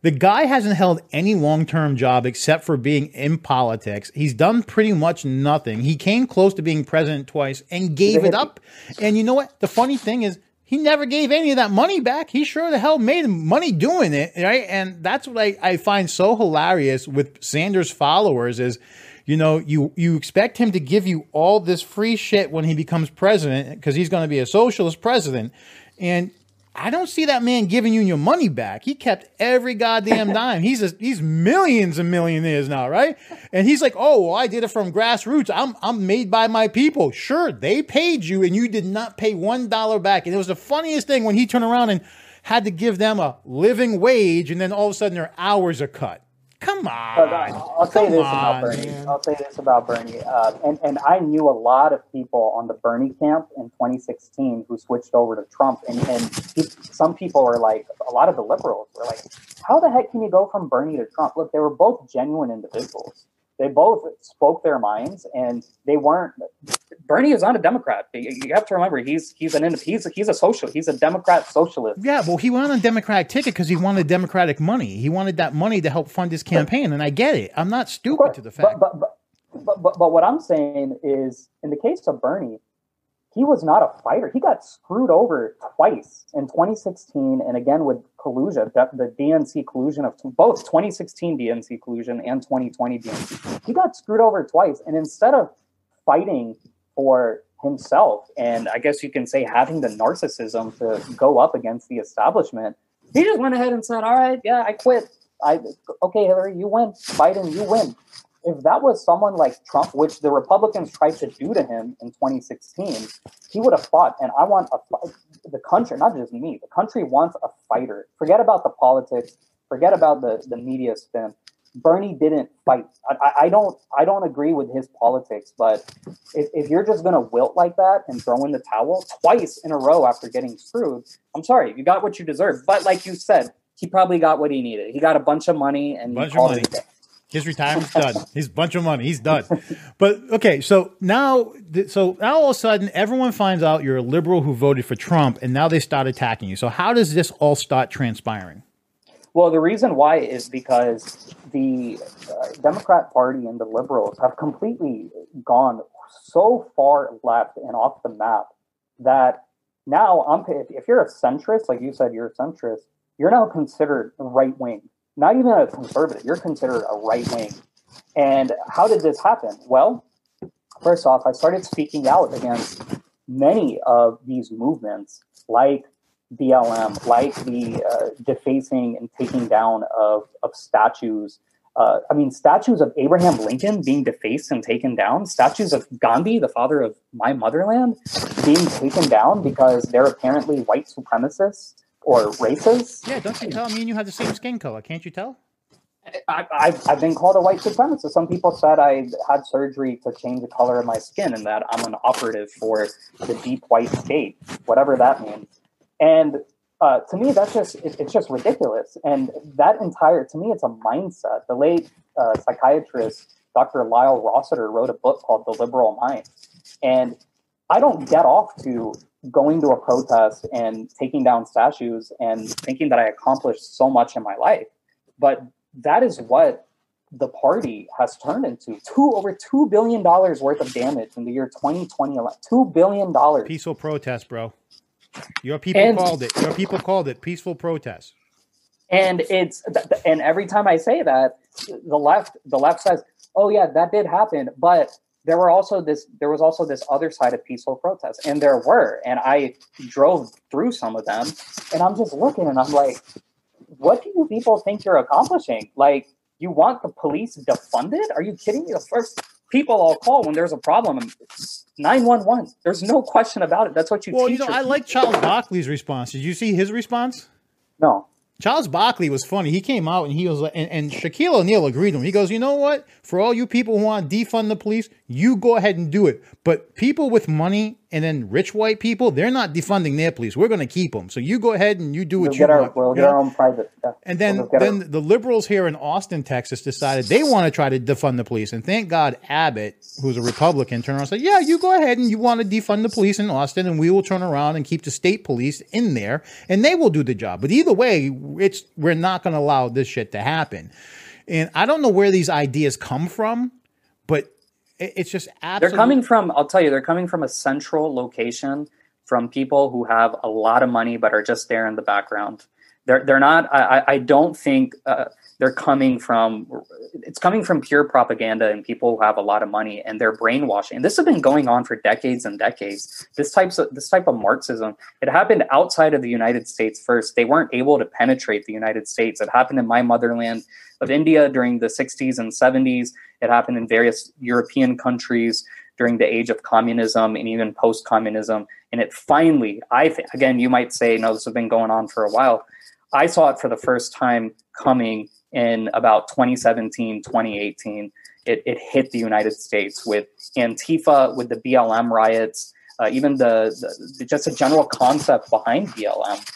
The guy hasn't held any long term job except for being in politics. He's done pretty much nothing. He came close to being president twice and gave it up. And you know what? The funny thing is, he never gave any of that money back. He sure the hell made money doing it, right? And that's what I, I find so hilarious with Sanders followers is, you know, you you expect him to give you all this free shit when he becomes president because he's going to be a socialist president, and I don't see that man giving you your money back. He kept every goddamn dime. He's a, he's millions and millionaires now, right? And he's like, "Oh, well, I did it from grassroots. I'm I'm made by my people." Sure, they paid you, and you did not pay one dollar back. And it was the funniest thing when he turned around and had to give them a living wage, and then all of a sudden their hours are cut. Come on. But, uh, I'll say this about Bernie. Man. I'll say this about Bernie. Uh, and, and I knew a lot of people on the Bernie camp in 2016 who switched over to Trump. And, and he, some people were like, a lot of the liberals were like, how the heck can you go from Bernie to Trump? Look, they were both genuine individuals. They both spoke their minds and they weren't Bernie is not a Democrat. You have to remember he's he's an he's he's a social he's a Democrat socialist. Yeah, well, he went on a Democratic ticket because he wanted Democratic money. He wanted that money to help fund his campaign, and I get it. I'm not stupid course, to the fact. But but, but but but what I'm saying is, in the case of Bernie, he was not a fighter. He got screwed over twice in 2016 and again with collusion, the, the DNC collusion of both 2016 DNC collusion and 2020 DNC. He got screwed over twice, and instead of fighting for himself and I guess you can say having the narcissism to go up against the establishment. He just went ahead and said, "All right, yeah, I quit. I okay, Hillary, you win. Biden, you win." if that was someone like Trump, which the Republicans tried to do to him in 2016, he would have fought. And I want a, the country, not just me, the country wants a fighter. Forget about the politics. Forget about the, the media spin. Bernie didn't fight. I, I don't I don't agree with his politics, but if, if you're just gonna wilt like that and throw in the towel twice in a row after getting screwed, I'm sorry, you got what you deserve. But like you said, he probably got what he needed. He got a bunch of money and bunch of money. His retirement's done. His bunch of money. He's done. But okay, so now, so now all of a sudden, everyone finds out you're a liberal who voted for Trump, and now they start attacking you. So how does this all start transpiring? Well, the reason why is because the uh, Democrat Party and the liberals have completely gone so far left and off the map that now I'm if you're a centrist, like you said, you're a centrist, you're now considered right wing not even a conservative, you're considered a right wing. And how did this happen? Well, first off, I started speaking out against many of these movements, like BLM, like the uh, defacing and taking down of, of statues. Uh, I mean, statues of Abraham Lincoln being defaced and taken down, statues of Gandhi, the father of my motherland, being taken down because they're apparently white supremacists or races. Yeah, don't you tell me and you have the same skin color? Can't you tell? I, I've, I've been called a white supremacist. Some people said I had surgery to change the color of my skin and that I'm an operative for the deep white state, whatever that means. And uh, to me, that's just it, it's just ridiculous. And that entire to me, it's a mindset. The late uh, psychiatrist Dr. Lyle Rossiter wrote a book called The Liberal Mind, and I don't get off to going to a protest and taking down statues and thinking that I accomplished so much in my life. But that is what the party has turned into. Two over two billion dollars worth of damage in the year 2020 two billion dollars. Peaceful protest bro. Your people and, called it. Your people called it peaceful protest. And it's and every time i say that the left the left says oh yeah that did happen. But there were also this there was also this other side of peaceful protests and there were and i drove through some of them and i'm just looking and i'm like what do you people think you're accomplishing? Like you want the police defunded? Are you kidding me? The first people i'll call when there's a problem 911 there's no question about it. That's what you well you know i like charles barkley's response. Did you see his response? No. Charles Barkley was funny. He came out and he was like, and, and Shaquille O'Neal agreed with him. He goes, you know what? For all you people who want to defund the police, you go ahead and do it. But people with money and then rich white people, they're not defunding their police. We're going to keep them. So you go ahead and you do what we'll you our, want. We'll get know? our own private. And then, we'll then our- the liberals here in Austin, Texas, decided they want to try to defund the police. And thank God Abbott, who's a Republican, turned around and said, "Yeah, you go ahead and you want to defund the police in Austin, and we will turn around and keep the state police in there, and they will do the job." But either way, it's we're not going to allow this shit to happen. And I don't know where these ideas come from, but it's just absolutely. They're coming from. I'll tell you, they're coming from a central location from people who have a lot of money but are just there in the background. They're they're not. I I don't think. Uh, they're coming from it's coming from pure propaganda and people who have a lot of money and they're brainwashing and this has been going on for decades and decades this types of this type of marxism it happened outside of the united states first they weren't able to penetrate the united states it happened in my motherland of india during the 60s and 70s it happened in various European countries during the age of communism and even post communism. And it finally, I think, again, you might say, no, this has been going on for a while. I saw it for the first time coming in about 2017, 2018. It, it hit the United States with Antifa, with the BLM riots, uh, even the, the just a general concept behind BLM.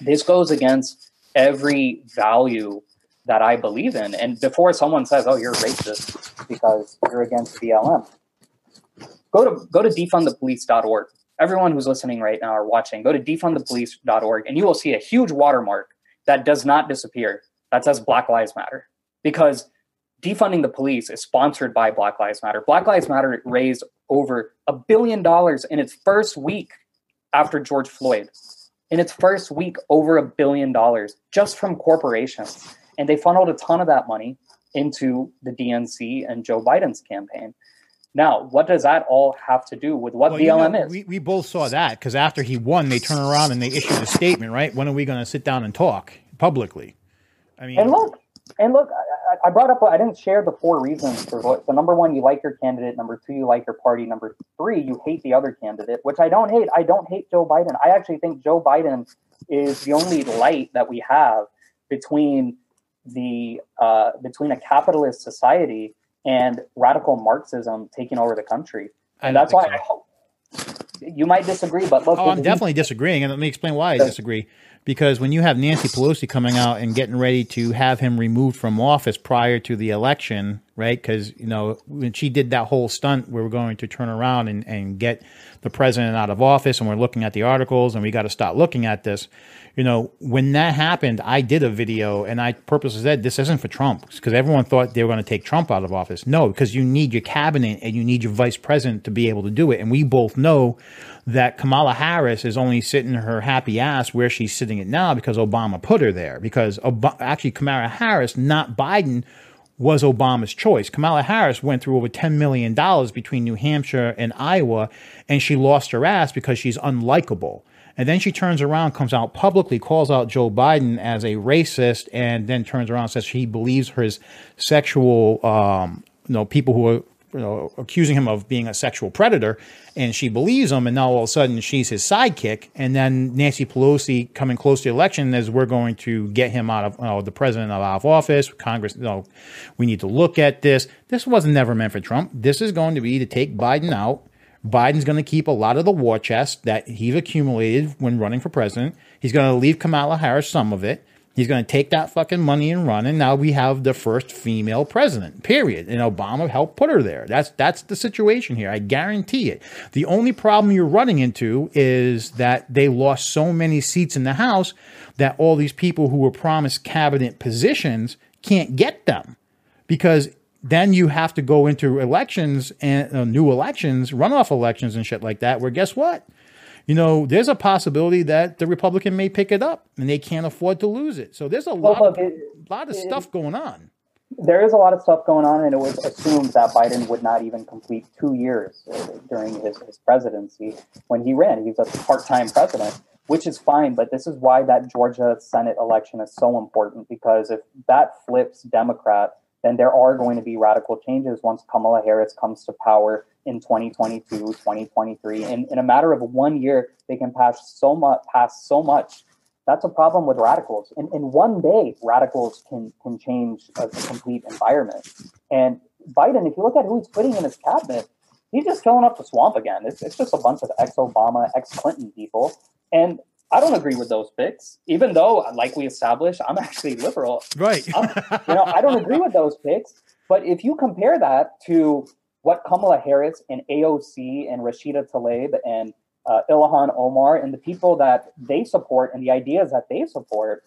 This goes against every value that I believe in. And before someone says, "Oh, you're racist because you're against BLM," go to go to defundthepolice.org. Everyone who's listening right now or watching, go to defundthepolice.org, and you will see a huge watermark that does not disappear that says Black Lives Matter because defunding the police is sponsored by Black Lives Matter. Black Lives Matter raised over a billion dollars in its first week after George Floyd. In its first week, over a billion dollars just from corporations. And they funneled a ton of that money into the DNC and Joe Biden's campaign. Now, what does that all have to do with what well, BLM you know, is? We, we both saw that because after he won, they turn around and they issued a statement, right? When are we going to sit down and talk publicly? I mean, and look, and look, I, I brought up, I didn't share the four reasons for vote. So, number one, you like your candidate. Number two, you like your party. Number three, you hate the other candidate, which I don't hate. I don't hate Joe Biden. I actually think Joe Biden is the only light that we have between the uh, between a capitalist society and radical Marxism taking over the country. And that's why so. You might disagree, but look. Oh, I'm definitely disagreeing, and let me explain why I disagree because when you have Nancy Pelosi coming out and getting ready to have him removed from office prior to the election, right? Because, you know, when she did that whole stunt we're going to turn around and, and get the president out of office and we're looking at the articles and we got to stop looking at this, you know, when that happened, I did a video and I purposely said this isn't for Trump because everyone thought they were going to take Trump out of office. No, because you need your cabinet and you need your vice president to be able to do it. And we both know that Kamala Harris is only sitting her happy ass where she's sitting it now because Obama put her there. Because Ob- actually, Kamala Harris, not Biden, was Obama's choice. Kamala Harris went through over $10 million between New Hampshire and Iowa, and she lost her ass because she's unlikable. And then she turns around, comes out publicly, calls out Joe Biden as a racist, and then turns around and says she believes his sexual, um, you know, people who are you know, accusing him of being a sexual predator, and she believes him, and now all of a sudden she's his sidekick, and then Nancy Pelosi coming close to the election as we're going to get him out of you know, the president out of office, Congress, you know, we need to look at this. This wasn't never meant for Trump. This is going to be to take Biden out Biden's going to keep a lot of the war chest that he's accumulated when running for president. He's going to leave Kamala Harris some of it. He's going to take that fucking money and run. And now we have the first female president, period. And Obama helped put her there. That's, that's the situation here. I guarantee it. The only problem you're running into is that they lost so many seats in the House that all these people who were promised cabinet positions can't get them because then you have to go into elections and uh, new elections, runoff elections and shit like that, where guess what? You know, there's a possibility that the Republican may pick it up and they can't afford to lose it. So there's a well, lot, look, of, it, lot of it, stuff going on. There is a lot of stuff going on, and it was assumed that Biden would not even complete two years uh, during his, his presidency when he ran. He's a part time president, which is fine, but this is why that Georgia Senate election is so important because if that flips Democrat, then there are going to be radical changes once Kamala Harris comes to power in 2022, 2023. In, in a matter of one year, they can pass so much, pass so much. That's a problem with radicals. In, in one day, radicals can, can change a complete environment. And Biden, if you look at who he's putting in his cabinet, he's just filling up the swamp again. It's, it's just a bunch of ex Obama, ex Clinton people. And I don't agree with those picks, even though, like we established, I'm actually liberal. Right. you know, I don't agree with those picks. But if you compare that to what Kamala Harris and AOC and Rashida Tlaib and uh, Ilhan Omar and the people that they support and the ideas that they support,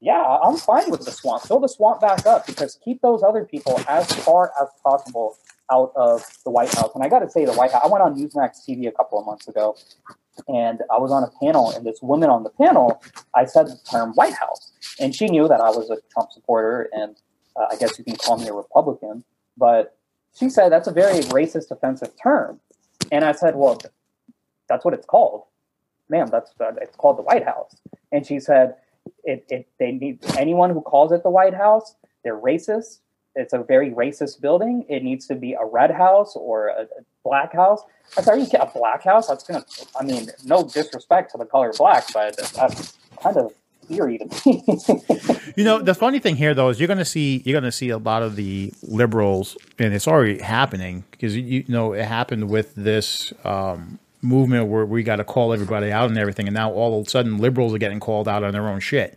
yeah, I'm fine with the swamp. Fill the swamp back up because keep those other people as far as possible out of the White House. And I got to say, the White House, I went on Newsmax TV a couple of months ago and I was on a panel, and this woman on the panel, I said the term White House, and she knew that I was a Trump supporter, and uh, I guess you can call me a Republican, but she said that's a very racist, offensive term, and I said, well, that's what it's called, ma'am. That's uh, it's called the White House, and she said, it, it they need anyone who calls it the White House, they're racist. It's a very racist building. It needs to be a red house or a, black house. I thought you get a black house. That's gonna. I mean, no disrespect to the color black, but that's kind of eerie to me. you know, the funny thing here though is you're to see you're to see a lot of the liberals, and it's already happening because you, you know it happened with this. Um, movement where we got to call everybody out and everything, and now all of a sudden liberals are getting called out on their own shit.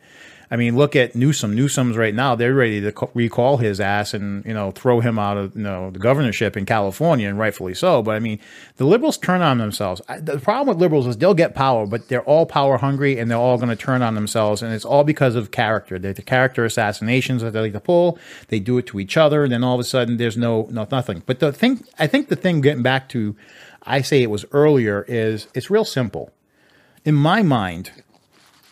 I mean, look at Newsom. Newsom's right now; they're ready to recall his ass and you know throw him out of you know the governorship in California, and rightfully so. But I mean, the liberals turn on themselves. The problem with liberals is they'll get power, but they're all power hungry, and they're all going to turn on themselves, and it's all because of character. They're the character assassinations that they like to pull. They do it to each other, and then all of a sudden, there's no no nothing. But the thing, I think, the thing getting back to, I say it was earlier, is it's real simple. In my mind,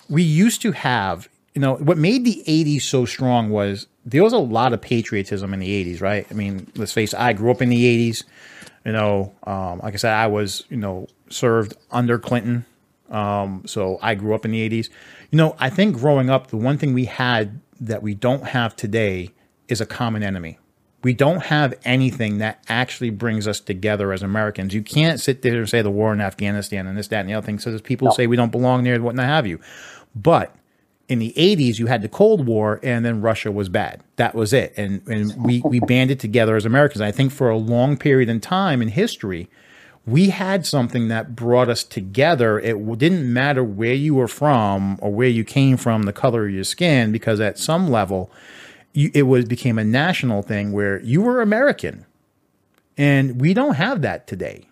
we used to have you know, what made the 80s so strong was there was a lot of patriotism in the 80s, right? I mean, let's face it, I grew up in the 80s. You know, um, like I said, I was, you know, served under Clinton. Um, so I grew up in the 80s. You know, I think growing up, the one thing we had that we don't have today is a common enemy. We don't have anything that actually brings us together as Americans. You can't sit there and say the war in Afghanistan and this, that, and the other thing. So there's people no. say we don't belong there, what not have you. But in the 80s, you had the Cold War, and then Russia was bad. That was it. And, and we, we banded together as Americans. I think for a long period in time in history, we had something that brought us together. It didn't matter where you were from or where you came from, the color of your skin, because at some level, you, it was became a national thing where you were American, and we don't have that today.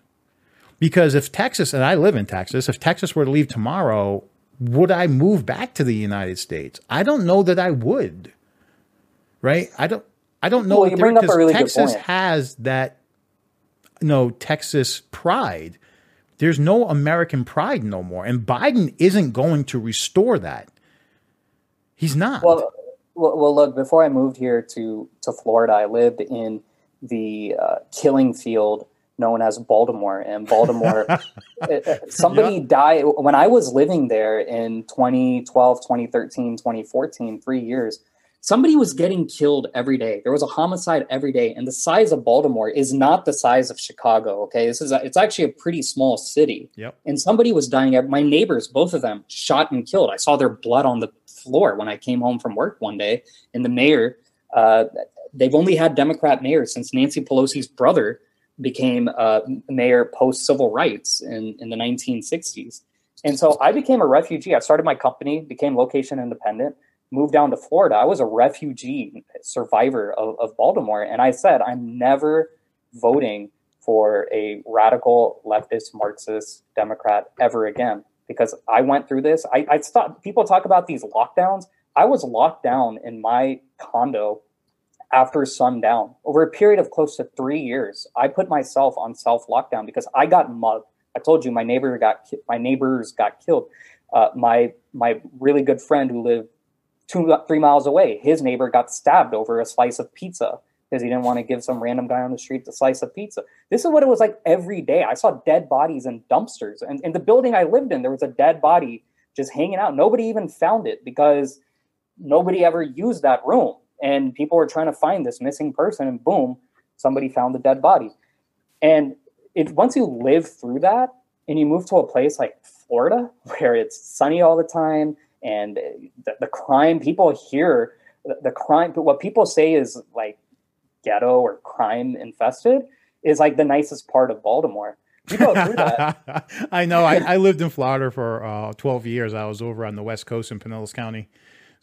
Because if Texas and I live in Texas, if Texas were to leave tomorrow, would I move back to the United States? I don't know that I would. Right? I don't. I don't know. Well, you bring up a really Texas good point. has that. You no know, Texas pride. There's no American pride no more, and Biden isn't going to restore that. He's not. Well, well, well, look, before I moved here to, to Florida, I lived in the uh, killing field known as Baltimore. And Baltimore, somebody yep. died when I was living there in 2012, 2013, 2014, three years. Somebody was getting killed every day. There was a homicide every day, and the size of Baltimore is not the size of Chicago. Okay, this is a, it's actually a pretty small city. Yep. And somebody was dying. My neighbors, both of them, shot and killed. I saw their blood on the floor when I came home from work one day. And the mayor, uh, they've only had Democrat mayors since Nancy Pelosi's brother became uh, mayor post civil rights in, in the 1960s. And so I became a refugee. I started my company, became location independent, moved down to Florida. I was a refugee survivor of, of Baltimore. And I said, I'm never voting for a radical leftist Marxist Democrat ever again because I went through this. I, I thought people talk about these lockdowns. I was locked down in my condo after sundown over a period of close to three years. I put myself on self lockdown because I got mugged. I told you my neighbor got my neighbors got killed. Uh, my my really good friend who lived two three miles away, his neighbor got stabbed over a slice of pizza because he didn't want to give some random guy on the street a slice of pizza. This is what it was like every day. I saw dead bodies in dumpsters. And in the building I lived in, there was a dead body just hanging out. Nobody even found it because nobody ever used that room. And people were trying to find this missing person, and boom, somebody found the dead body. And it, once you live through that and you move to a place like Florida, where it's sunny all the time, and the, the crime, people hear the, the crime, but what people say is like ghetto or crime infested is like the nicest part of Baltimore. You go through that. I know. I, I, lived in Florida for uh, 12 years. I was over on the West Coast in Pinellas County.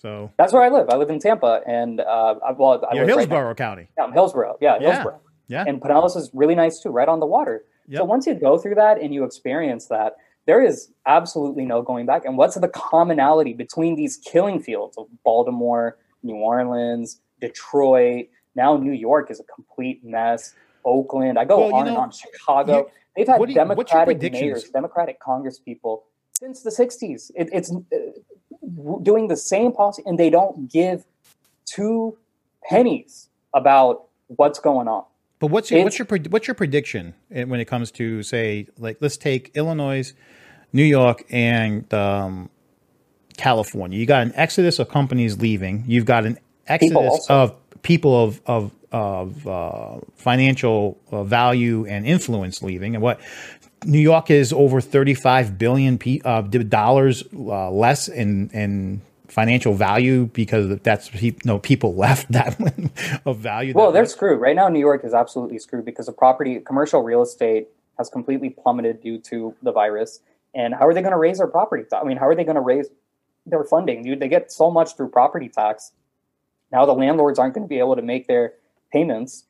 So that's where I live. I live in Tampa, and uh, well, I live Hillsborough right County. Yeah, I'm Hillsborough. Yeah, yeah, Hillsborough. Yeah, and Pinellas is really nice too, right on the water. Yep. So once you go through that and you experience that, there is absolutely no going back. And what's the commonality between these killing fields of Baltimore, New Orleans, Detroit, now New York is a complete mess. Oakland, I go well, on know, and on. Chicago, you, they've had you, Democratic mayors, Democratic Congress people since the '60s. It, it's uh, doing the same policy, and they don't give two pennies about what's going on. But what's your, what's your what's your prediction when it comes to say like let's take Illinois, New York, and um, California? You got an exodus of companies leaving. You've got an exodus of people of of of uh, financial uh, value and influence leaving, and what New York is over thirty five billion uh, dollars uh, less in in financial value because that's you know people left that of value. Well, they're screwed right now. New York is absolutely screwed because the property commercial real estate has completely plummeted due to the virus. And how are they going to raise their property? I mean, how are they going to raise their funding? Dude, they get so much through property tax now the landlords aren't going to be able to make their payments.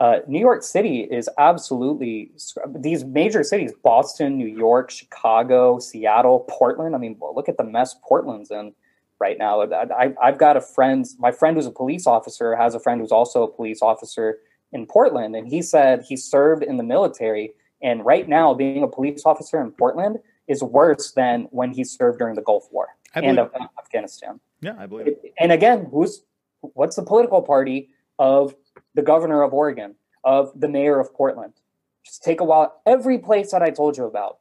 Uh, New York City is absolutely these major cities: Boston, New York, Chicago, Seattle, Portland. I mean, look at the mess Portland's in right now. I, have got a friend. My friend who's a police officer has a friend who's also a police officer in Portland, and he said he served in the military. And right now, being a police officer in Portland is worse than when he served during the Gulf War and Afghanistan. Yeah, I believe. It. And again, who's what's the political party of the governor of Oregon, of the mayor of Portland? Just take a while. Every place that I told you about,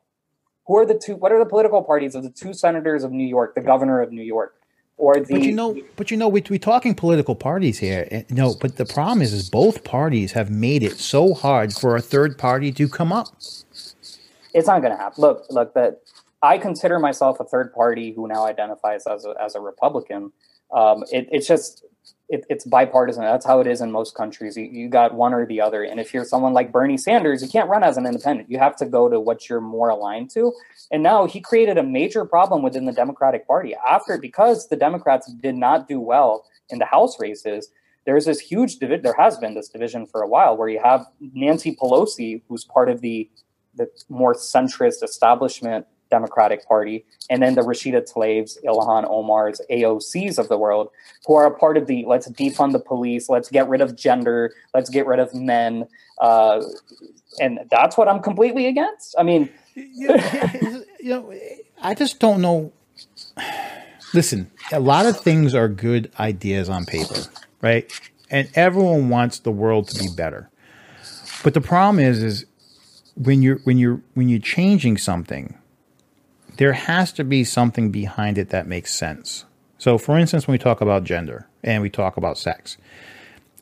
who are the two? What are the political parties of the two senators of New York, the governor of New York? or the. But you know, but you know, we we're talking political parties here. No, but the problem is, is both parties have made it so hard for a third party to come up. It's not going to happen. Look, look. That I consider myself a third party who now identifies as a, as a Republican. Um, it, it's just it, it's bipartisan. That's how it is in most countries. You, you got one or the other. And if you're someone like Bernie Sanders, you can't run as an independent. You have to go to what you're more aligned to. And now he created a major problem within the Democratic Party after because the Democrats did not do well in the House races. There's this huge division. There has been this division for a while where you have Nancy Pelosi, who's part of the the more centrist establishment Democratic Party, and then the Rashida Tlaibs, Ilhan Omar's, AOCs of the world, who are a part of the let's defund the police, let's get rid of gender, let's get rid of men. Uh, and that's what I'm completely against. I mean, you know, I just don't know. Listen, a lot of things are good ideas on paper, right? And everyone wants the world to be better. But the problem is, is when you're when you're when you're changing something, there has to be something behind it that makes sense. So, for instance, when we talk about gender and we talk about sex,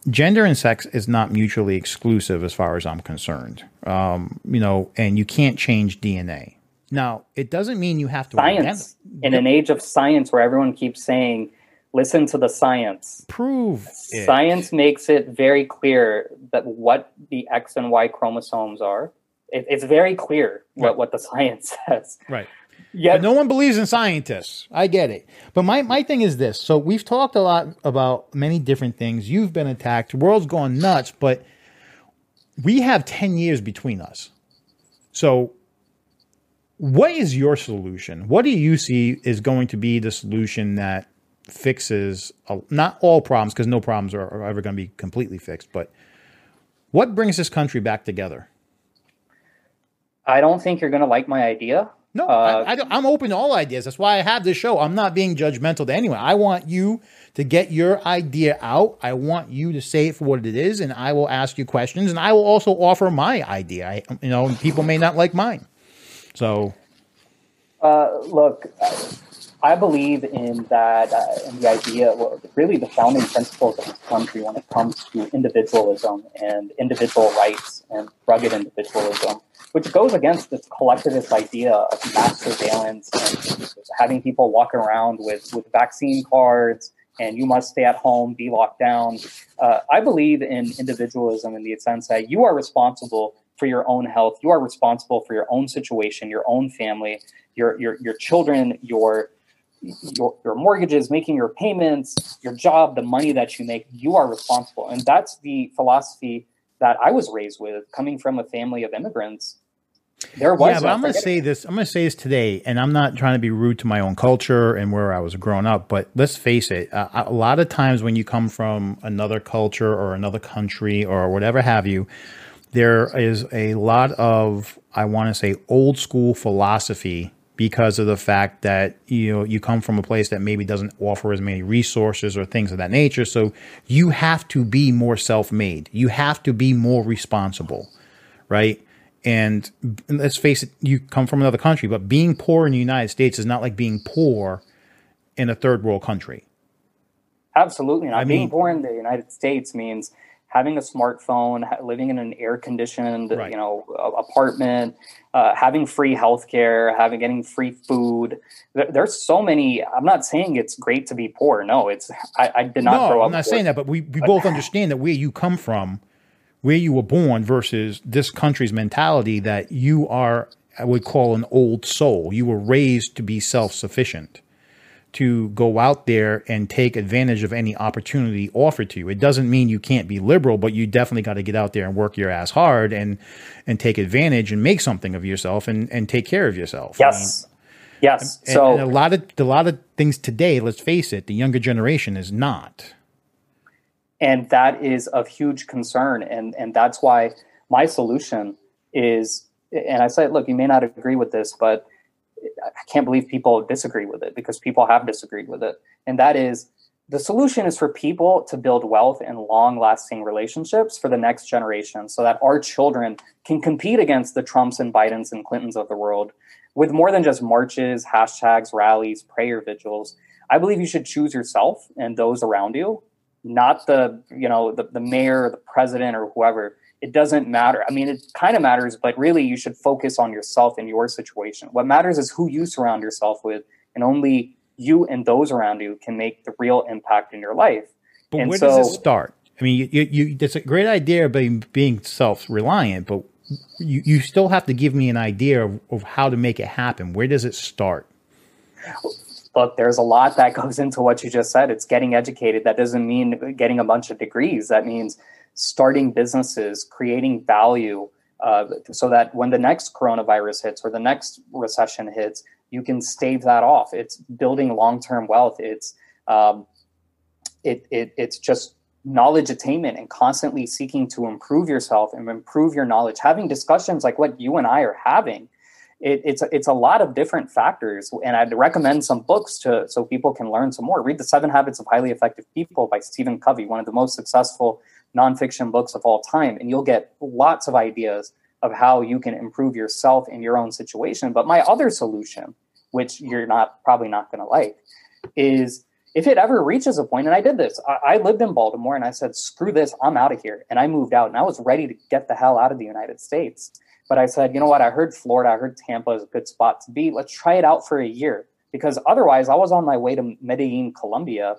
gender and sex is not mutually exclusive as far as I'm concerned. Um, you know, and you can't change DNA. Now, it doesn't mean you have to science in an age of science where everyone keeps saying, "Listen to the science." Prove it. science makes it very clear that what the X and Y chromosomes are. It, it's very clear what, right. what the science says. Right. Yeah. no one believes in scientists. I get it. But my, my thing is this. So we've talked a lot about many different things. You've been attacked. The world's going nuts, but we have 10 years between us. So what is your solution? What do you see is going to be the solution that fixes a, not all problems because no problems are, are ever going to be completely fixed, but what brings this country back together? I don't think you're going to like my idea. No, uh, I, am open to all ideas. That's why I have this show. I'm not being judgmental to anyone. I want you to get your idea out. I want you to say it for what it is, and I will ask you questions, and I will also offer my idea. I, you know, people may not like mine. So, uh, look, I believe in that, uh, in the idea, well, really the founding principles of this country when it comes to individualism and individual rights and rugged individualism which goes against this collectivist idea of mass surveillance and having people walk around with, with vaccine cards and you must stay at home, be locked down. Uh, I believe in individualism in the sense that you are responsible for your own health. You are responsible for your own situation, your own family, your your your children, your your, your mortgages, making your payments, your job, the money that you make, you are responsible. And that's the philosophy that I was raised with, coming from a family of immigrants. There was. Yeah, but I'm going to say this. I'm going to say this today, and I'm not trying to be rude to my own culture and where I was growing up. But let's face it, uh, a lot of times when you come from another culture or another country or whatever have you, there is a lot of I want to say old school philosophy because of the fact that you know you come from a place that maybe doesn't offer as many resources or things of that nature. So you have to be more self-made. You have to be more responsible, right? And let's face it, you come from another country, but being poor in the United States is not like being poor in a third world country. Absolutely not. I being mean, poor in the United States means having a smartphone, living in an air conditioned, right. you know, apartment, uh, having free healthcare, having getting free food. there's so many. I'm not saying it's great to be poor. No, it's I, I did not no, grow up. I'm not poor. saying that, but we, we but, both understand that where you come from where you were born versus this country's mentality that you are, I would call an old soul. You were raised to be self sufficient, to go out there and take advantage of any opportunity offered to you. It doesn't mean you can't be liberal, but you definitely got to get out there and work your ass hard and and take advantage and make something of yourself and and take care of yourself. Yes. I mean, yes. And, so and a lot of a lot of things today, let's face it, the younger generation is not and that is of huge concern. And and that's why my solution is and i say look you may not agree with this but i can't believe people disagree with it because people have disagreed with it. And that is the solution is for people to build wealth and long lasting relationships for the next generation so that our children can compete against the trumps and bidens and clintons of the world with more than just marches hashtags rallies prayer vigils. I believe you should choose yourself and those around you, not the you know the, the mayor, or the president, or whoever. It doesn't matter. I mean, it kind of matters, but really, you should focus on yourself and your situation. What matters is who you surround yourself with, and only you and those around you can make the real impact in your life. But and where so, does it start? I mean, you, you, it's a great idea of being, being self reliant, but you, you still have to give me an idea of, of how to make it happen. Where does it start? Look, there's a lot that goes into what you just said. It's getting educated. That doesn't mean getting a bunch of degrees. That means starting businesses, creating value, uh, so that when the next coronavirus hits or the next recession hits, you can stave that off. It's building long-term wealth. It's um, it, it it's just knowledge attainment and constantly seeking to improve yourself and improve your knowledge. Having discussions like what you and I are having. It, it's it's a lot of different factors, and I'd recommend some books to so people can learn some more. Read the Seven Habits of Highly Effective People by Stephen Covey, one of the most successful nonfiction books of all time, and you'll get lots of ideas of how you can improve yourself in your own situation. But my other solution, which you're not probably not going to like, is if it ever reaches a point, and I did this, I, I, lived in Baltimore and I said, screw this, I'm out of here. And I moved out and I was ready to get the hell out of the United States. But I said, you know what? I heard Florida, I heard Tampa is a good spot to be. Let's try it out for a year. Because otherwise, I was on my way to Medellin, Colombia,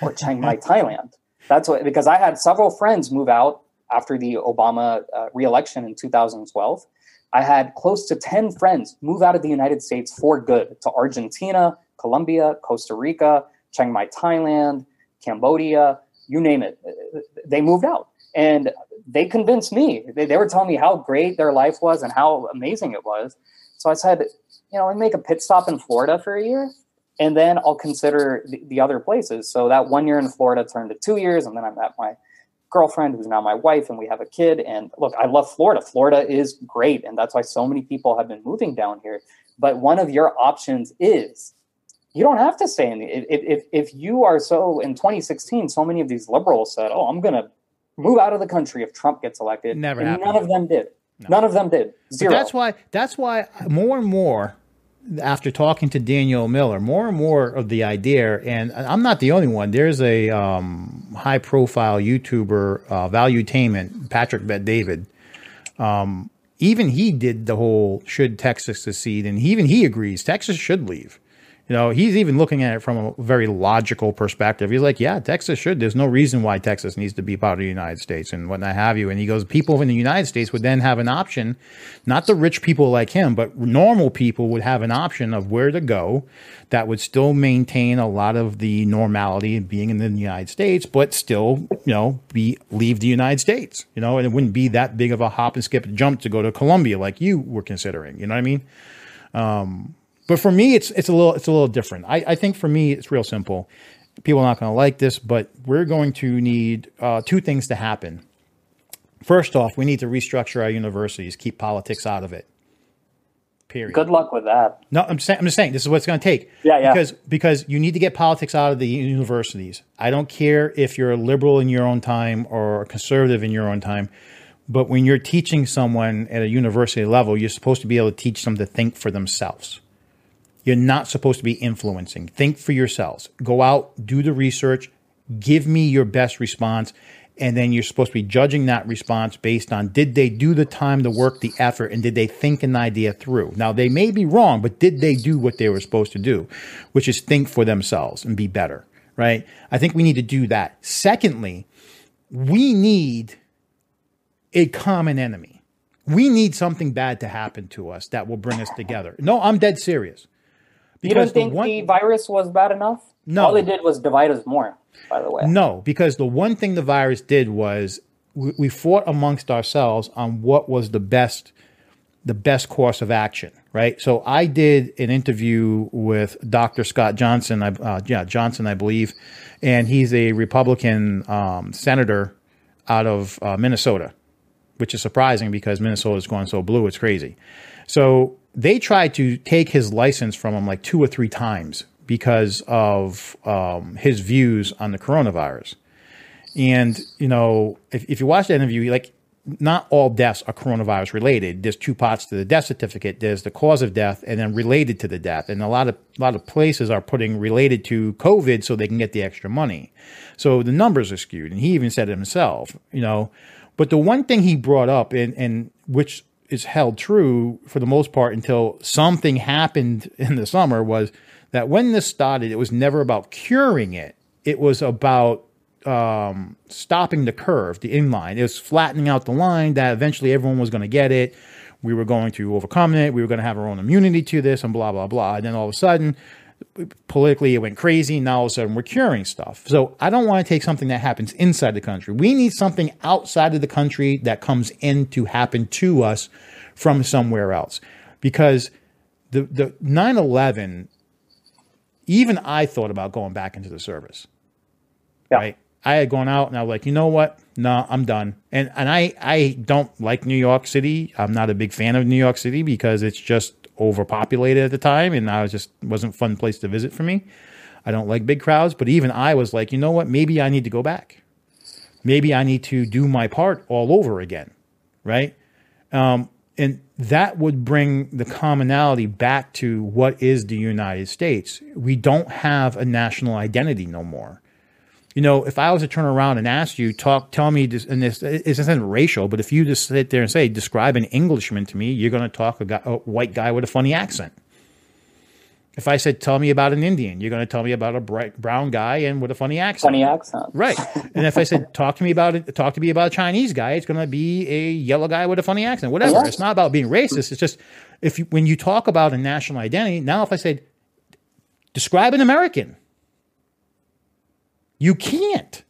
or Chiang Mai, Thailand. That's what, because I had several friends move out after the Obama uh, reelection in 2012. I had close to 10 friends move out of the United States for good to Argentina, Colombia, Costa Rica, Chiang Mai, Thailand, Cambodia, you name it. They moved out. And they convinced me. They, they were telling me how great their life was and how amazing it was. So I said, you know, I make a pit stop in Florida for a year and then I'll consider the, the, other places. So that one year in Florida turned to two years, and then I met my girlfriend, who's now my wife, and we have a kid. And look, I love Florida. Florida is great, and that's why so many people have been moving down here. But one of your options is you don't have to in the. If if, if you are so in 2016, so many of these liberals said, "Oh, I'm going to move out of the country if Trump gets elected." Never. And none of them did. No. None of them did. Zero. But that's why. That's why more and more after talking to Daniel Miller, more and more of the idea, and I'm not the only one. There's a um, high profile YouTuber, uh, Valuetainment, Patrick Bet David. Um, even he did the whole should Texas secede, and even he agrees Texas should leave. You know, he's even looking at it from a very logical perspective. He's like, yeah, Texas should. There's no reason why Texas needs to be part of the United States and whatnot have you. And he goes, people in the United States would then have an option, not the rich people like him, but normal people would have an option of where to go that would still maintain a lot of the normality of being in the United States, but still, you know, be leave the United States. You know, and it wouldn't be that big of a hop and skip and jump to go to Colombia like you were considering. You know what I mean? Um, but for me, it's it's a little it's a little different. I, I think for me, it's real simple. People are not going to like this, but we're going to need uh, two things to happen. First off, we need to restructure our universities, keep politics out of it. Period. Good luck with that. No, I'm saying I'm just saying this is what it's going to take. Yeah, yeah. Because because you need to get politics out of the universities. I don't care if you're a liberal in your own time or a conservative in your own time, but when you're teaching someone at a university level, you're supposed to be able to teach them to think for themselves. You're not supposed to be influencing. Think for yourselves. Go out, do the research, give me your best response, and then you're supposed to be judging that response based on did they do the time, the work, the effort, and did they think an idea through? Now, they may be wrong, but did they do what they were supposed to do, which is think for themselves and be better, right? I think we need to do that. Secondly, we need a common enemy. We need something bad to happen to us that will bring us together. No, I'm dead serious. Because you don't think the, one, the virus was bad enough? No. All it did was divide us more, by the way. No, because the one thing the virus did was we, we fought amongst ourselves on what was the best the best course of action, right? So I did an interview with Dr. Scott Johnson, uh, yeah, Johnson, I believe, and he's a Republican um, senator out of uh, Minnesota, which is surprising because Minnesota is going so blue, it's crazy. So they tried to take his license from him like two or three times because of um, his views on the coronavirus. And you know, if, if you watch the interview, like not all deaths are coronavirus related. There's two parts to the death certificate. There's the cause of death and then related to the death. And a lot of a lot of places are putting related to COVID so they can get the extra money. So the numbers are skewed. And he even said it himself, you know. But the one thing he brought up and and which is held true for the most part until something happened in the summer was that when this started, it was never about curing it. It was about um, stopping the curve, the inline. It was flattening out the line that eventually everyone was going to get it. We were going to overcome it. We were going to have our own immunity to this and blah, blah, blah. And then all of a sudden, politically, it went crazy. Now all of a sudden, we're curing stuff. So I don't want to take something that happens inside the country. We need something outside of the country that comes in to happen to us from somewhere else. Because the, the 9 11, even I thought about going back into the service. Yeah. Right I had gone out and I was like, you know what? No, I'm done. And and I I don't like New York City. I'm not a big fan of New York City because it's just overpopulated at the time, and I was just wasn't fun place to visit for me. I don't like big crowds, but even I was like, you know what? Maybe I need to go back. Maybe I need to do my part all over again, right? Um, and that would bring the commonality back to what is the United States. We don't have a national identity no more you know, if I was to turn around and ask you, talk, tell me this, and this isn't racial, but if you just sit there and say, describe an Englishman to me, you're going to talk a, guy, a white guy with a funny accent. If I said, tell me about an Indian, you're going to tell me about a bright brown guy and with a funny accent. Funny accent. Right. and if I said, talk to me about it, talk to me about a Chinese guy, it's going to be a yellow guy with a funny accent, whatever. Yes. It's not about being racist. It's just, if you, when you talk about a national identity, now if I said, describe an American, you can't.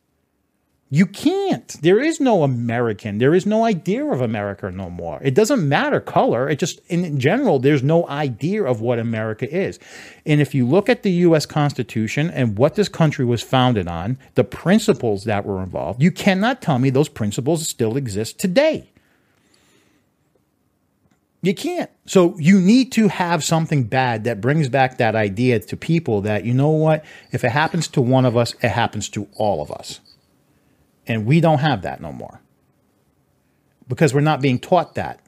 You can't. There is no American. There is no idea of America no more. It doesn't matter color. It just, in general, there's no idea of what America is. And if you look at the U.S. Constitution and what this country was founded on, the principles that were involved, you cannot tell me those principles still exist today. You can't. So you need to have something bad that brings back that idea to people that, you know what, if it happens to one of us, it happens to all of us. And we don't have that no more because we're not being taught that.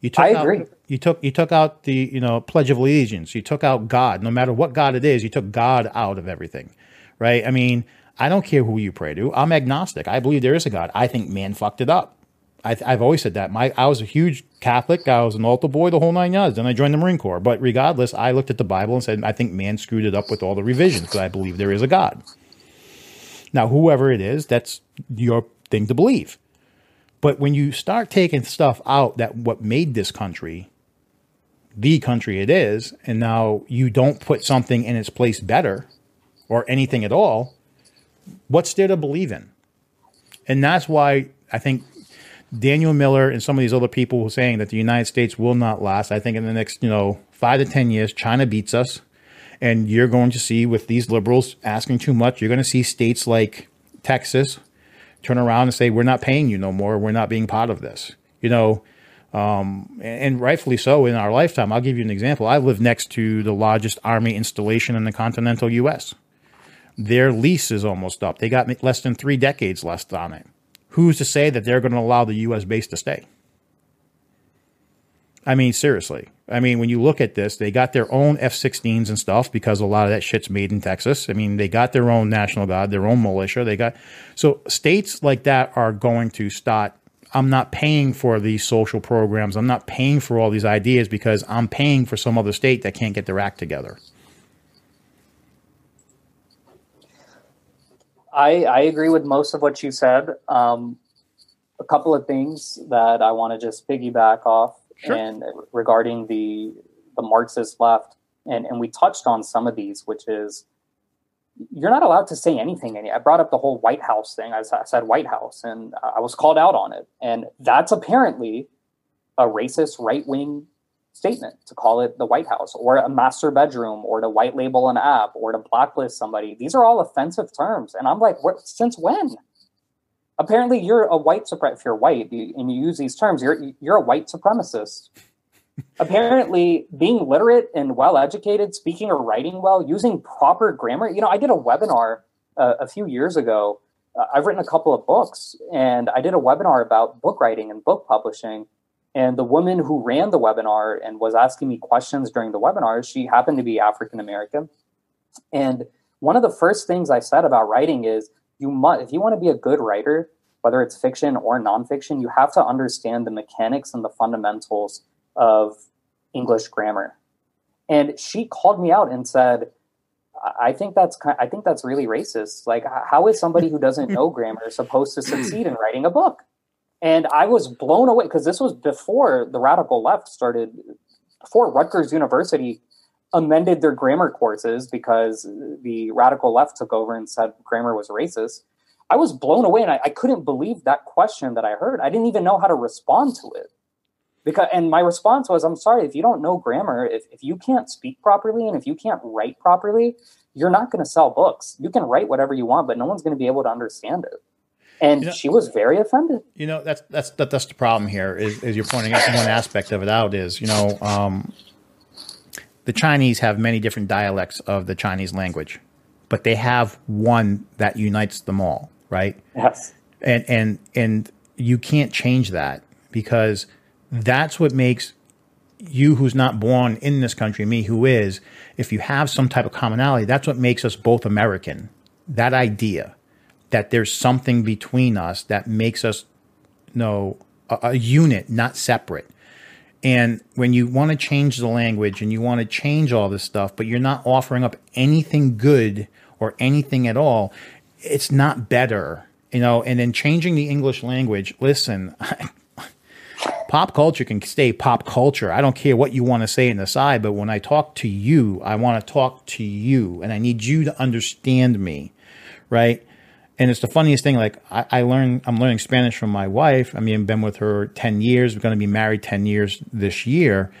You took I agree. Out, you took you took out the you know Pledge of Allegiance. You took out God. No matter what God it is, you took God out of everything, right? I mean, I don't care who you pray to. I'm agnostic. I believe there is a God. I think man fucked it up. I, have always said that. My I was a huge Catholic. I was an altar boy, the whole nine yards. Then I joined the Marine Corps. But regardless, I looked at the Bible and said, I think man screwed it up with all the revisions because I believe there is a God. Now, whoever it is, that's your thing to believe. But when you start taking stuff out that what made this country the country it is, and now you don't put something in its place better or anything at all, what's there to believe in? And that's why I think Daniel Miller and some of these other people saying that the United States will not last. I think in the next, you know, five to 10 years, China beats us. And you're going to see with these liberals asking too much, you're going to see states like Texas turn around and say, we're not paying you no more. We're not being part of this. You know, um, and rightfully so in our lifetime. I'll give you an example. I live next to the largest army installation in the continental U.S. Their lease is almost up. They got less than three decades left on it who's to say that they're going to allow the U.S. base to stay? I mean, seriously. I mean, when you look at this, they got their own F 16s and stuff because a lot of that shit's made in Texas. I mean, they got their own National Guard, their own militia. They got. So states like that are going to start. I'm not paying for these social programs. I'm not paying for all these ideas because I'm paying for some other state that can't get their act together. I, I agree with most of what you said. Um, a couple of things that I want to just piggyback off sure. and regarding the the Marxist left, and and we touched on some of these, which is you're not allowed to say anything. And I brought up the whole White House thing. I said White House, and I was called out on it, and that's apparently a racist right wing statement to call it the White House or a master bedroom or to white label an app or to blacklist somebody. These are all offensive terms. And I'm like, what, since when? Apparently, you're a white supremacist. If you're white and you use these terms, you're you're a white supremacist. Apparently, being literate and well educated, speaking or writing well, using proper grammar. You know, I did a webinar uh, a few years ago uh, I've written a couple of books, and I did a webinar about book writing and book publishing. And the woman who ran the webinar and was asking me questions during the webinar, she happened to be African American. And one of the first things I said about writing is you must, if you want to be a good writer, whether it's fiction or nonfiction, you have to understand the mechanics and the fundamentals of English grammar. And she called me out and said, I think that's I think that's really racist. Like, how is somebody who doesn't know grammar supposed to succeed in writing a book? And I was blown away because this was before the radical left started, before Rutgers University amended their grammar courses because the radical left took over and said grammar was racist. I was blown away and I, I couldn't believe that question that I heard. I didn't even know how to respond to it because and my response was i'm sorry if you don't know grammar if, if you can't speak properly and if you can't write properly you're not going to sell books you can write whatever you want but no one's going to be able to understand it and you know, she was very offended. You know that's that's that, that's the problem here is, is you're pointing out one aspect of it out is you know um, the chinese have many different dialects of the chinese language but they have one that unites them all right? Yes. And and and you can't change that because that's what makes you who's not born in this country, me who is, if you have some type of commonality, that's what makes us both American. That idea that there's something between us that makes us you know a, a unit, not separate. And when you want to change the language and you want to change all this stuff, but you're not offering up anything good or anything at all, it's not better, you know. And then changing the English language, listen, pop culture can stay pop culture. I don't care what you want to say in the side, but when I talk to you, I want to talk to you and I need you to understand me. Right. And it's the funniest thing. Like I, I learn, I'm learning Spanish from my wife. I mean, I've been with her 10 years. We're going to be married 10 years this year.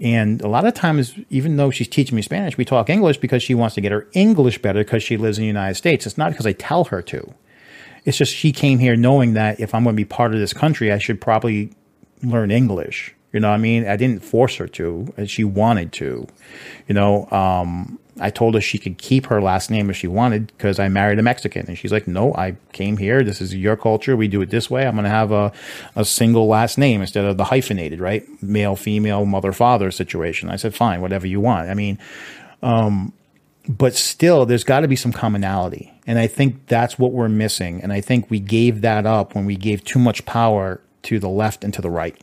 And a lot of times, even though she's teaching me Spanish, we talk English because she wants to get her English better because she lives in the United States. It's not because I tell her to. It's just she came here knowing that if I'm going to be part of this country, I should probably learn English. You know what I mean? I didn't force her to, and she wanted to. You know, um, I told her she could keep her last name if she wanted because I married a Mexican. And she's like, no, I came here. This is your culture. We do it this way. I'm going to have a, a single last name instead of the hyphenated, right? Male, female, mother, father situation. I said, fine, whatever you want. I mean, um, but still, there's got to be some commonality. And I think that's what we're missing. And I think we gave that up when we gave too much power to the left and to the right.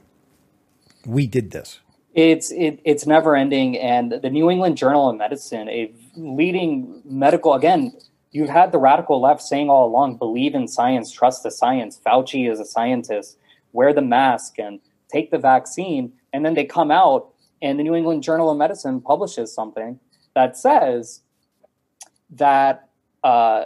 We did this. It's it, it's never ending, and the New England Journal of Medicine, a leading medical again. You've had the radical left saying all along, believe in science, trust the science. Fauci is a scientist. Wear the mask and take the vaccine, and then they come out, and the New England Journal of Medicine publishes something that says that uh,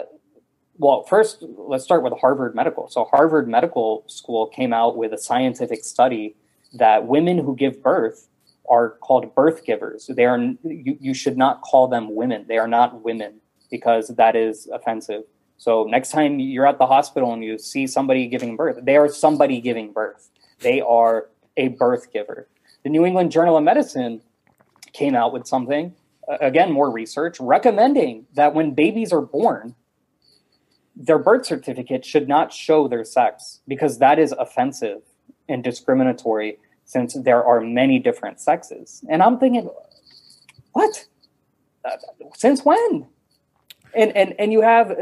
well, first, let's start with Harvard Medical. So, Harvard Medical School came out with a scientific study that women who give birth are called birth givers. They are you, you should not call them women. They are not women because that is offensive. So next time you're at the hospital and you see somebody giving birth, they are somebody giving birth. They are a birth giver. The New England Journal of Medicine came out with something, again, more research, recommending that when babies are born, their birth certificate should not show their sex because that is offensive and discriminatory since there are many different sexes. And I'm thinking, what? Uh, since when? And and and you have uh,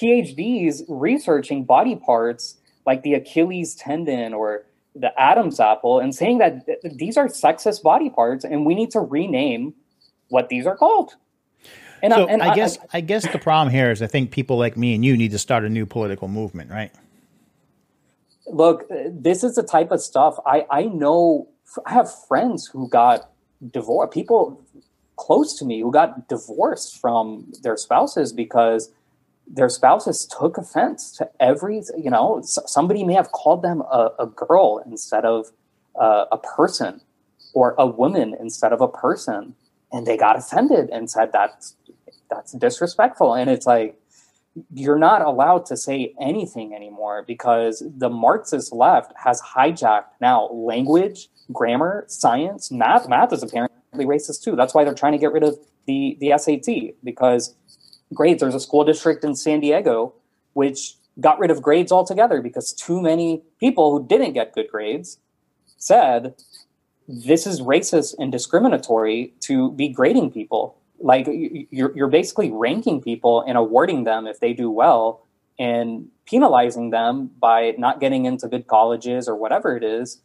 PhDs researching body parts like the Achilles tendon or the Adam's apple and saying that th- these are sexist body parts and we need to rename what these are called. And, so I, and I, I guess I, I guess the problem here is I think people like me and you need to start a new political movement, right? Look, this is the type of stuff I I know. I have friends who got divorced. People close to me who got divorced from their spouses because their spouses took offense to every you know somebody may have called them a, a girl instead of uh, a person or a woman instead of a person and they got offended and said that's that's disrespectful and it's like you're not allowed to say anything anymore because the marxist left has hijacked now language grammar science math math is apparently racist too that's why they're trying to get rid of the the sat because grades, there's a school district in san diego which got rid of grades altogether because too many people who didn't get good grades said this is racist and discriminatory to be grading people. Like you're, you're basically ranking people and awarding them if they do well and penalizing them by not getting into good colleges or whatever it is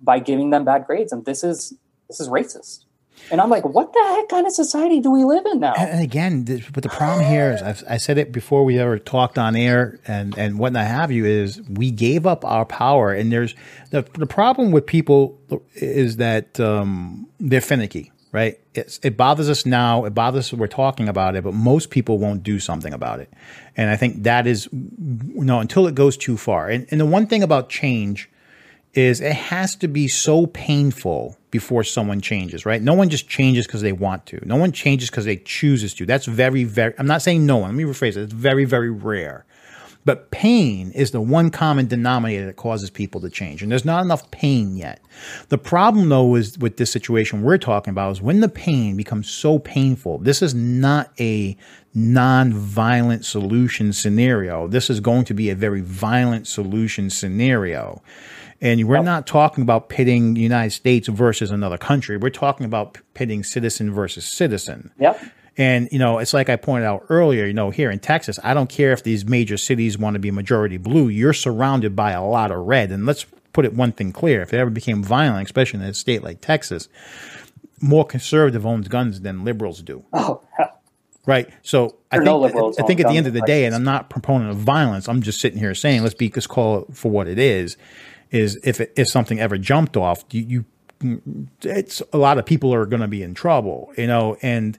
by giving them bad grades. And this is this is racist. And I'm like, what the heck kind of society do we live in now? And again, but the problem here is, I've, i said it before we ever talked on air and, and whatnot have you, is we gave up our power. And there's the, the problem with people is that um, they're finicky, right? It's, it bothers us now. It bothers us we're talking about it, but most people won't do something about it. And I think that is, you know, until it goes too far. And, and the one thing about change is it has to be so painful before someone changes, right? No one just changes because they want to. No one changes because they chooses to. That's very, very, I'm not saying no one. Let me rephrase it. It's very, very rare. But pain is the one common denominator that causes people to change. And there's not enough pain yet. The problem, though, is with this situation we're talking about is when the pain becomes so painful. This is not a non-violent solution scenario. This is going to be a very violent solution scenario. And we're not talking about pitting United States versus another country. We're talking about pitting citizen versus citizen. Yep. And, you know, it's like I pointed out earlier, you know, here in Texas, I don't care if these major cities want to be majority blue. You're surrounded by a lot of red. And let's put it one thing clear. If it ever became violent, especially in a state like Texas, more conservative owns guns than liberals do. Oh, Right. So I think, no I think at the end of the day, and I'm not proponent of violence, I'm just sitting here saying, let's be, just call it for what it is is if it, if something ever jumped off, you, you it's a lot of people are going to be in trouble, you know, and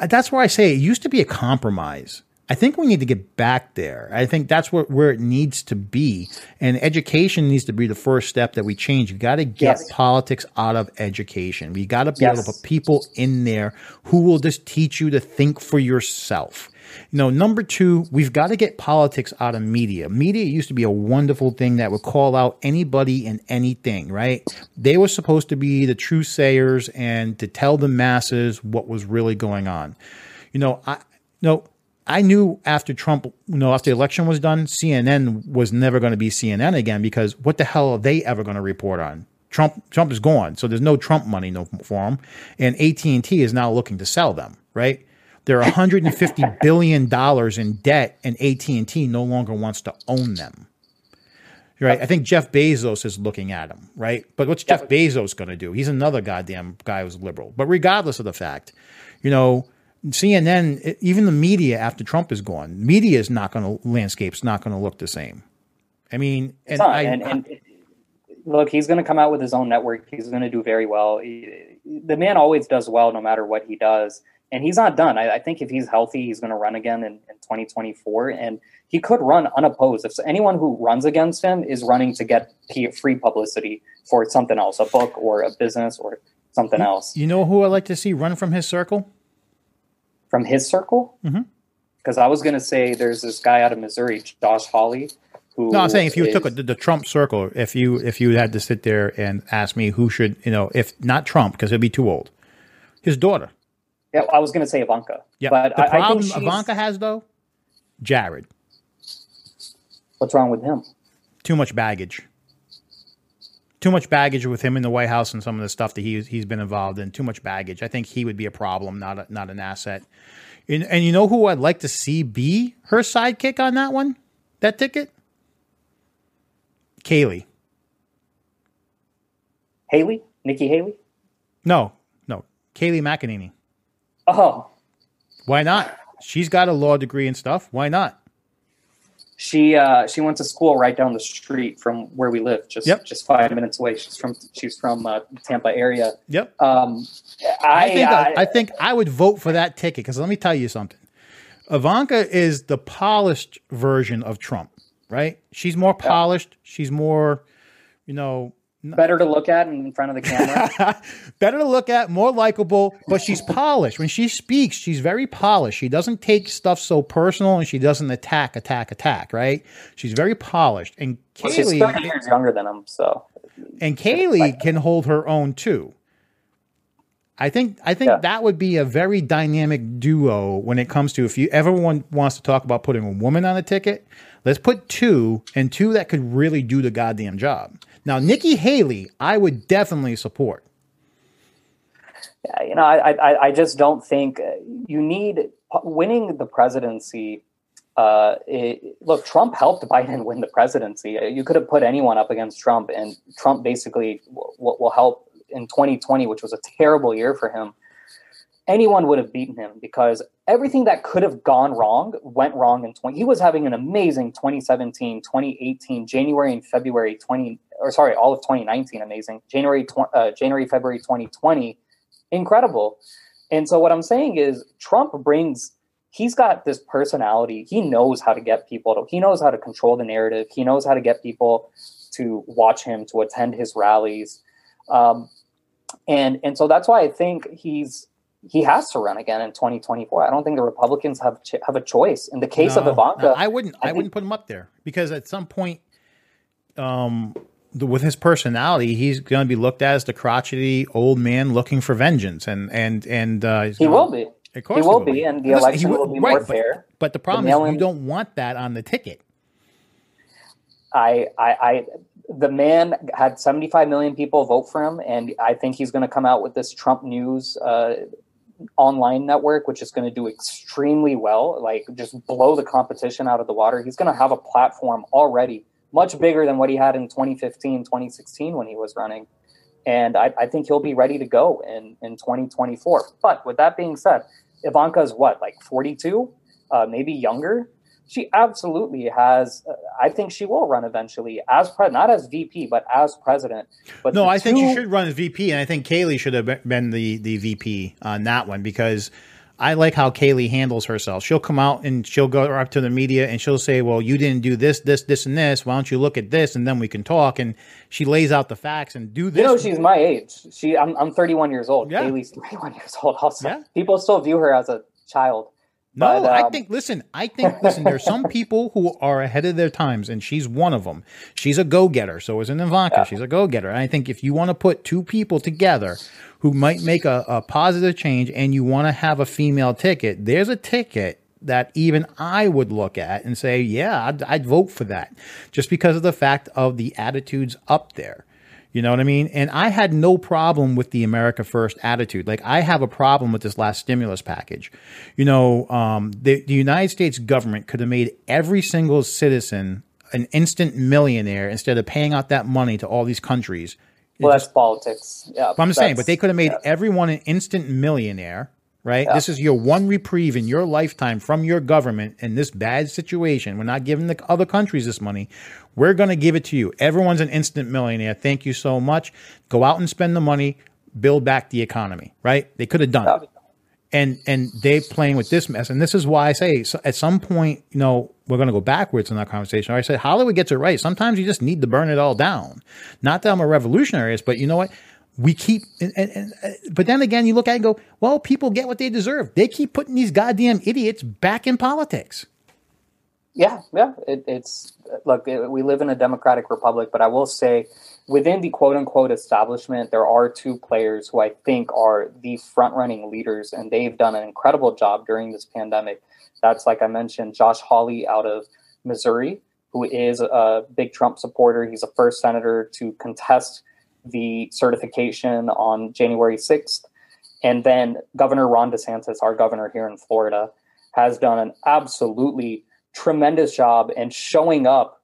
Uh, that's where I say it used to be a compromise. I think we need to get back there. I think that's where, where it needs to be. And education needs to be the first step that we change. You got to get yes. politics out of education. We got to be yes. able to put people in there who will just teach you to think for yourself. You know, number two, we've got to get politics out of media. Media used to be a wonderful thing that would call out anybody and anything, right? They were supposed to be the true sayers and to tell the masses what was really going on. You know, I, you know, I knew after Trump, you know, after the election was done, CNN was never going to be CNN again because what the hell are they ever going to report on? Trump, Trump is gone, so there's no Trump money no for them, and AT and T is now looking to sell them, right? They're 150 billion dollars in debt, and AT and T no longer wants to own them. Right? I think Jeff Bezos is looking at them. Right? But what's Jeff Bezos going to do? He's another goddamn guy who's liberal. But regardless of the fact, you know, CNN, even the media after Trump is gone, media is not going to landscape's not going to look the same. I mean, and, I, and, and look, he's going to come out with his own network. He's going to do very well. He, the man always does well, no matter what he does and he's not done. I, I think if he's healthy, he's going to run again in, in 2024, and he could run unopposed. If anyone who runs against him is running to get free publicity for something else, a book or a business or something else. You know who I like to see run from his circle? From his circle? Mm-hmm. Because I was going to say there's this guy out of Missouri, Josh Hawley. Who no, I'm saying if you is, took a, the, the Trump circle, if you if you had to sit there and ask me who should, you know, if not Trump because he'd be too old, his daughter. Yeah, I was going to say Ivanka. Yeah, but the I, problem I Ivanka has though, Jared. What's wrong with him? Too much baggage. Too much baggage with him in the White House and some of the stuff that he's he's been involved in. Too much baggage. I think he would be a problem, not a, not an asset. And, and you know who I'd like to see be her sidekick on that one, that ticket. Kayleigh. Haley, Nikki Haley. No, no, Kayleigh McEnany. Oh. Why not? She's got a law degree and stuff. Why not? She uh, she went to school right down the street from where we live, just yep. just five minutes away. She's from she's from uh, Tampa area. Yep. Um, I, I think I, I think I would vote for that ticket because let me tell you something. Ivanka is the polished version of Trump, right? She's more polished. She's more, you know, better to look at in front of the camera. better to look at, more likable, but she's polished. When she speaks, she's very polished. She doesn't take stuff so personal and she doesn't attack, attack, attack, right? She's very polished. And well, Kayleigh she's 30 years younger than him, so and Kayleigh can hold her own too. I think I think Yeah. that would be a very dynamic duo when it comes to if you everyone wants to talk about putting a woman on a ticket, let's put two and two that could really do the goddamn job. Now, Nikki Haley, I would definitely support. You know, I, I, I just don't think uh, you need winning the presidency. Uh, it, look, Trump helped Biden win the presidency. Uh, You could have put anyone up against Trump, and Trump basically w- w- will help in 2020, which was a terrible year for him. Anyone would have beaten him because everything that could have gone wrong went wrong in 20. He was having an amazing 2017, 2018, January and February 20, or sorry, all of 2019, amazing. January, tw- uh, January, February 2020 incredible. And so what I'm saying is Trump brings he's got this personality. He knows how to get people to he knows how to control the narrative. He knows how to get people to watch him, to attend his rallies. Um, and and so that's why I think he's he has to run again in 2024. I don't think the Republicans have ch- have a choice. In the case of No, Ivanka, no, I wouldn't. I, think- wouldn't put him up there because at some point, um, the, with his personality, he's going to be looked at as the crotchety old man looking for vengeance, and and and uh, he gonna- will be. Of course He will be, and the Listen, election he will be right, more but- fair. But the problem is, mail-in- you don't want that on the ticket. I, I, I, the man had 75 million people vote for him, and I think he's going to come out with this Trump News uh, online network, which is going to do extremely well, like just blow the competition out of the water. He's going to have a platform already much bigger than what he had in 2015, 2016 when he was running. And I, I think he'll be ready to go in, in 2024. But with that being said, Ivanka's what, like 42, uh, maybe younger? she absolutely has. Uh, I think she will run eventually as president, not as VP, but as president. But No, I think two- she should run as VP, and I think Kayleigh should have been the the VP on that one because I like how Kayleigh handles herself. She'll come out and she'll go up to the media and she'll say, "Well, you didn't do this, this, this, and this. Why don't you look at this, and then we can talk." And she lays out the facts and do this. You know, she's my age. She, I'm, I'm 31 years old. Yeah. Kayleigh's 31 years old. Also, Yeah. people still view her as a child. No, But, I um, think. Listen, I think. Listen, there's some people who are ahead of their times, and she's one of them. She's a go-getter. So is an Ivanka. She's a go-getter. And I think if you want to put two people together who might make a, a positive change, and you want to have a female ticket, there's a ticket that even I would look at and say, yeah, I'd, I'd vote for that, just because of the fact of the attitudes up there. You know what I mean? And I had no problem with the America First attitude. Like I have a problem with this last stimulus package. You know, um, the, the United States government could have made every single citizen an instant millionaire instead of paying out that money to all these countries. Well, that's politics. Yeah, But I'm saying, but they could have made yeah. everyone an instant millionaire, right? This is your one reprieve in your lifetime from your government in this bad situation. We're not giving the other countries this money. We're going to give it to you. Everyone's an instant millionaire. Thank you so much. Go out and spend the money, build back the economy, right? They could have done it and and they playing with this mess. And this is why I say so at some point, you know, we're going to go backwards in that conversation. I said Hollywood gets it right. Sometimes you just need to burn it all down. Not that I'm a revolutionary, but you know what? We keep, and, and, and, uh, but then again, you look at it and go, well, people get what they deserve. They keep putting these goddamn idiots back in politics. Yeah, yeah. It, it's look, it, we live in a democratic republic, but I will say, within the quote unquote establishment, there are two players who I think are the front running leaders, and they've done an incredible job during this pandemic. That's like I mentioned, Josh Hawley out of Missouri, who is a big Trump supporter. He's the first senator to contest the certification on January 6th. And then Governor Ron DeSantis, our governor here in Florida, has done an absolutely tremendous job in showing up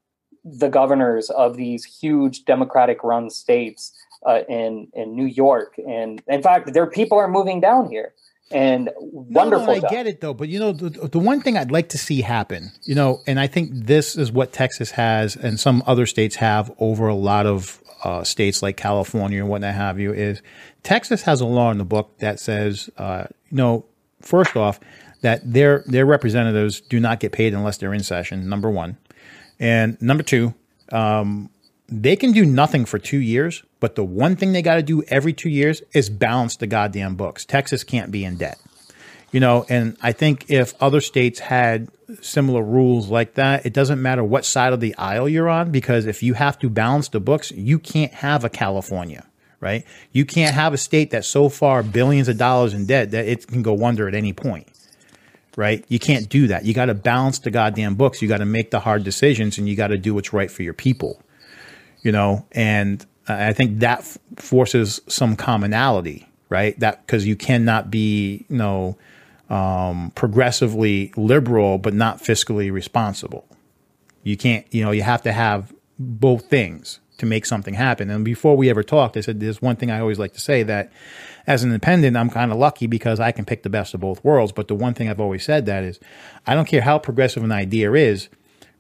the governors of these huge Democratic run states uh, in, in New York. And in fact, their people are moving down here. And wonderful. No, no, I get it though, but you know, the, the one thing I'd like to see happen, you know, and I think this is what Texas has and some other states have over a lot of uh, states like California and whatnot have you, is Texas has a law in the book that says, uh, you know, first off, that their their representatives do not get paid unless they're in session. Number one, and number two, um, they can do nothing for two years, but the one thing they got to do every two years is balance the goddamn books. Texas can't be in debt. You know, and I think if other states had similar rules like that, it doesn't matter what side of the aisle you're on, because if you have to balance the books, you can't have a California, right? You can't have a state that's so far billions of dollars in debt that it can go under at any point, right? You can't do that. You got to balance the goddamn books. You got to make the hard decisions and you got to do what's right for your people, you know? And I think that f- forces some commonality, right? That because you cannot be, you know, um, progressively liberal, but not fiscally responsible. You can't, you know, you have to have both things to make something happen. And before we ever talked, I said there's one thing I always like to say that as an independent, I'm kind of lucky because I can pick the best of both worlds. But the one thing I've always said that is I don't care how progressive an idea is,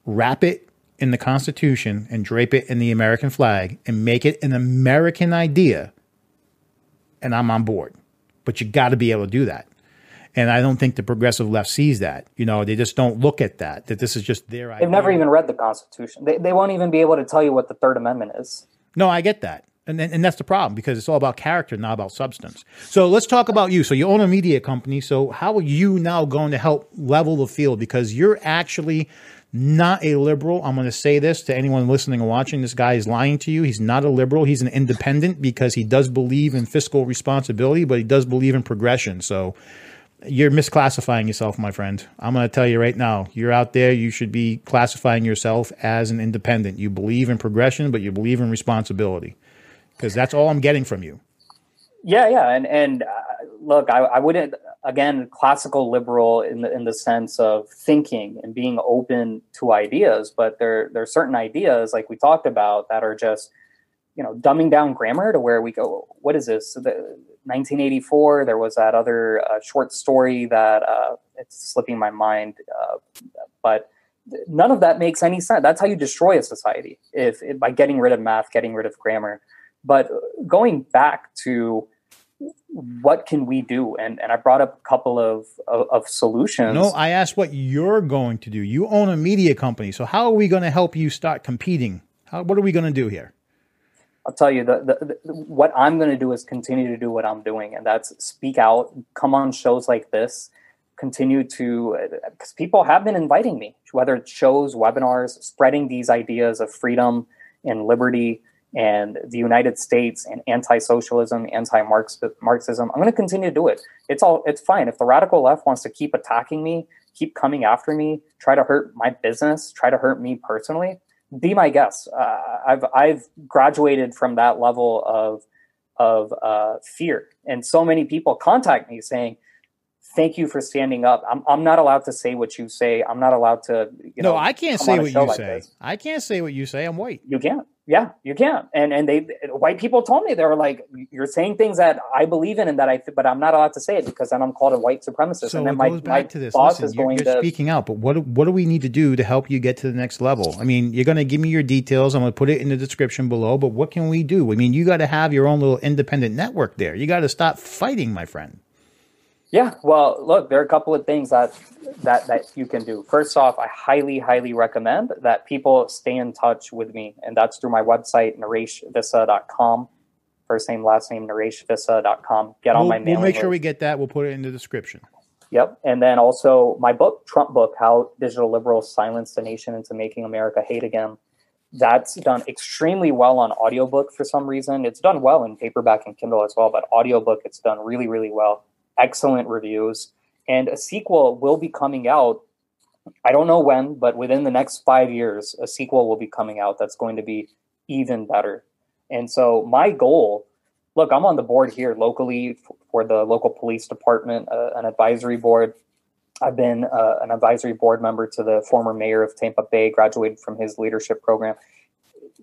wrap it in the Constitution and drape it in the American flag and make it an American idea. And I'm on board. But you got to be able to do that. And I don't think the progressive left sees that. You know, they just don't look at that, that this is just their idea. They've never even read the Constitution. They, they won't even be able to tell you what the Third Amendment is. No, I get that. And, and, and that's the problem because it's all about character, not about substance. So let's talk about you. So you own a media company. So how are you now going to help level the field? Because you're actually not a liberal. I'm going to say this to anyone listening and watching. This guy is lying to you. He's not a liberal. He's an independent because he does believe in fiscal responsibility, but he does believe in progression. So you're misclassifying yourself, my friend. I'm going to tell you right now. You're out there. You should be classifying yourself as an independent. You believe in progression, but you believe in responsibility because that's all I'm getting from you. Yeah, yeah, and and uh, look, I, I wouldn't again classical liberal in the in the sense of thinking and being open to ideas, but there there are certain ideas like we talked about that are just you know dumbing down grammar to where we go. What is this? The, 1984, there was that other uh, short story that uh, it's slipping my mind, uh, but none of that makes any sense. That's how you destroy a society if, if, by getting rid of math, getting rid of grammar. But going back to what can we do, and and I brought up a couple of, of, of solutions. No, I asked what you're going to do. You own a media company, so how are we going to help you start competing? How, what are we going to do here? I'll tell you the, the, the what I'm going to do is continue to do what I'm doing, and that's speak out, come on shows like this, continue to because people have been inviting me, whether it's shows, webinars, spreading these ideas of freedom and liberty and the United States and anti-socialism, anti-Marxism. I'm going to continue to do it. It's all it's fine if the radical left wants to keep attacking me, keep coming after me, try to hurt my business, try to hurt me personally be my guest. Uh, I've I've graduated from that level of of uh, fear, and so many people contact me saying, "Thank you for standing up." I'm I'm not allowed to say what you say. I'm not allowed to. You know, no, I can't say what you like say. This. I can't say what you say. I'm white. You can't. Yeah, you can. And and they white people told me they were like, you're saying things that I believe in and that I, but I'm not allowed to say it because then I'm called a white supremacist. So and then it goes my, back my to this. boss Listen, is you're, you're to speaking out. But what what do we need to do to help you get to the next level? I mean, you're going to give me your details. I'm going to put it in the description below. But what can we do? I mean, you got to have your own little independent network there. You got to stop fighting, my friend. Yeah, well, look, there are a couple of things that that that you can do. First off, I highly, highly recommend that people stay in touch with me, and that's through my website, nareshvissa.com. First name, last name, nareshvissa.com. Get we'll, on my mailing We'll make sure we get that. We'll put it in the description. Yep, and then also my book, Trump book, How Digital Liberals Silenced the Nation into Making America Hate Again. That's done extremely well on audiobook for some reason. It's done well in paperback and Kindle as well, but audiobook, it's done really, really well excellent reviews. And a sequel will be coming out. I don't know when, but within the next five years, a sequel will be coming out that's going to be even better. And so, my goal look, I'm on the board here locally for the local police department, uh, an advisory board. I've been uh, an advisory board member to the former mayor of Tampa Bay, graduated from his leadership program.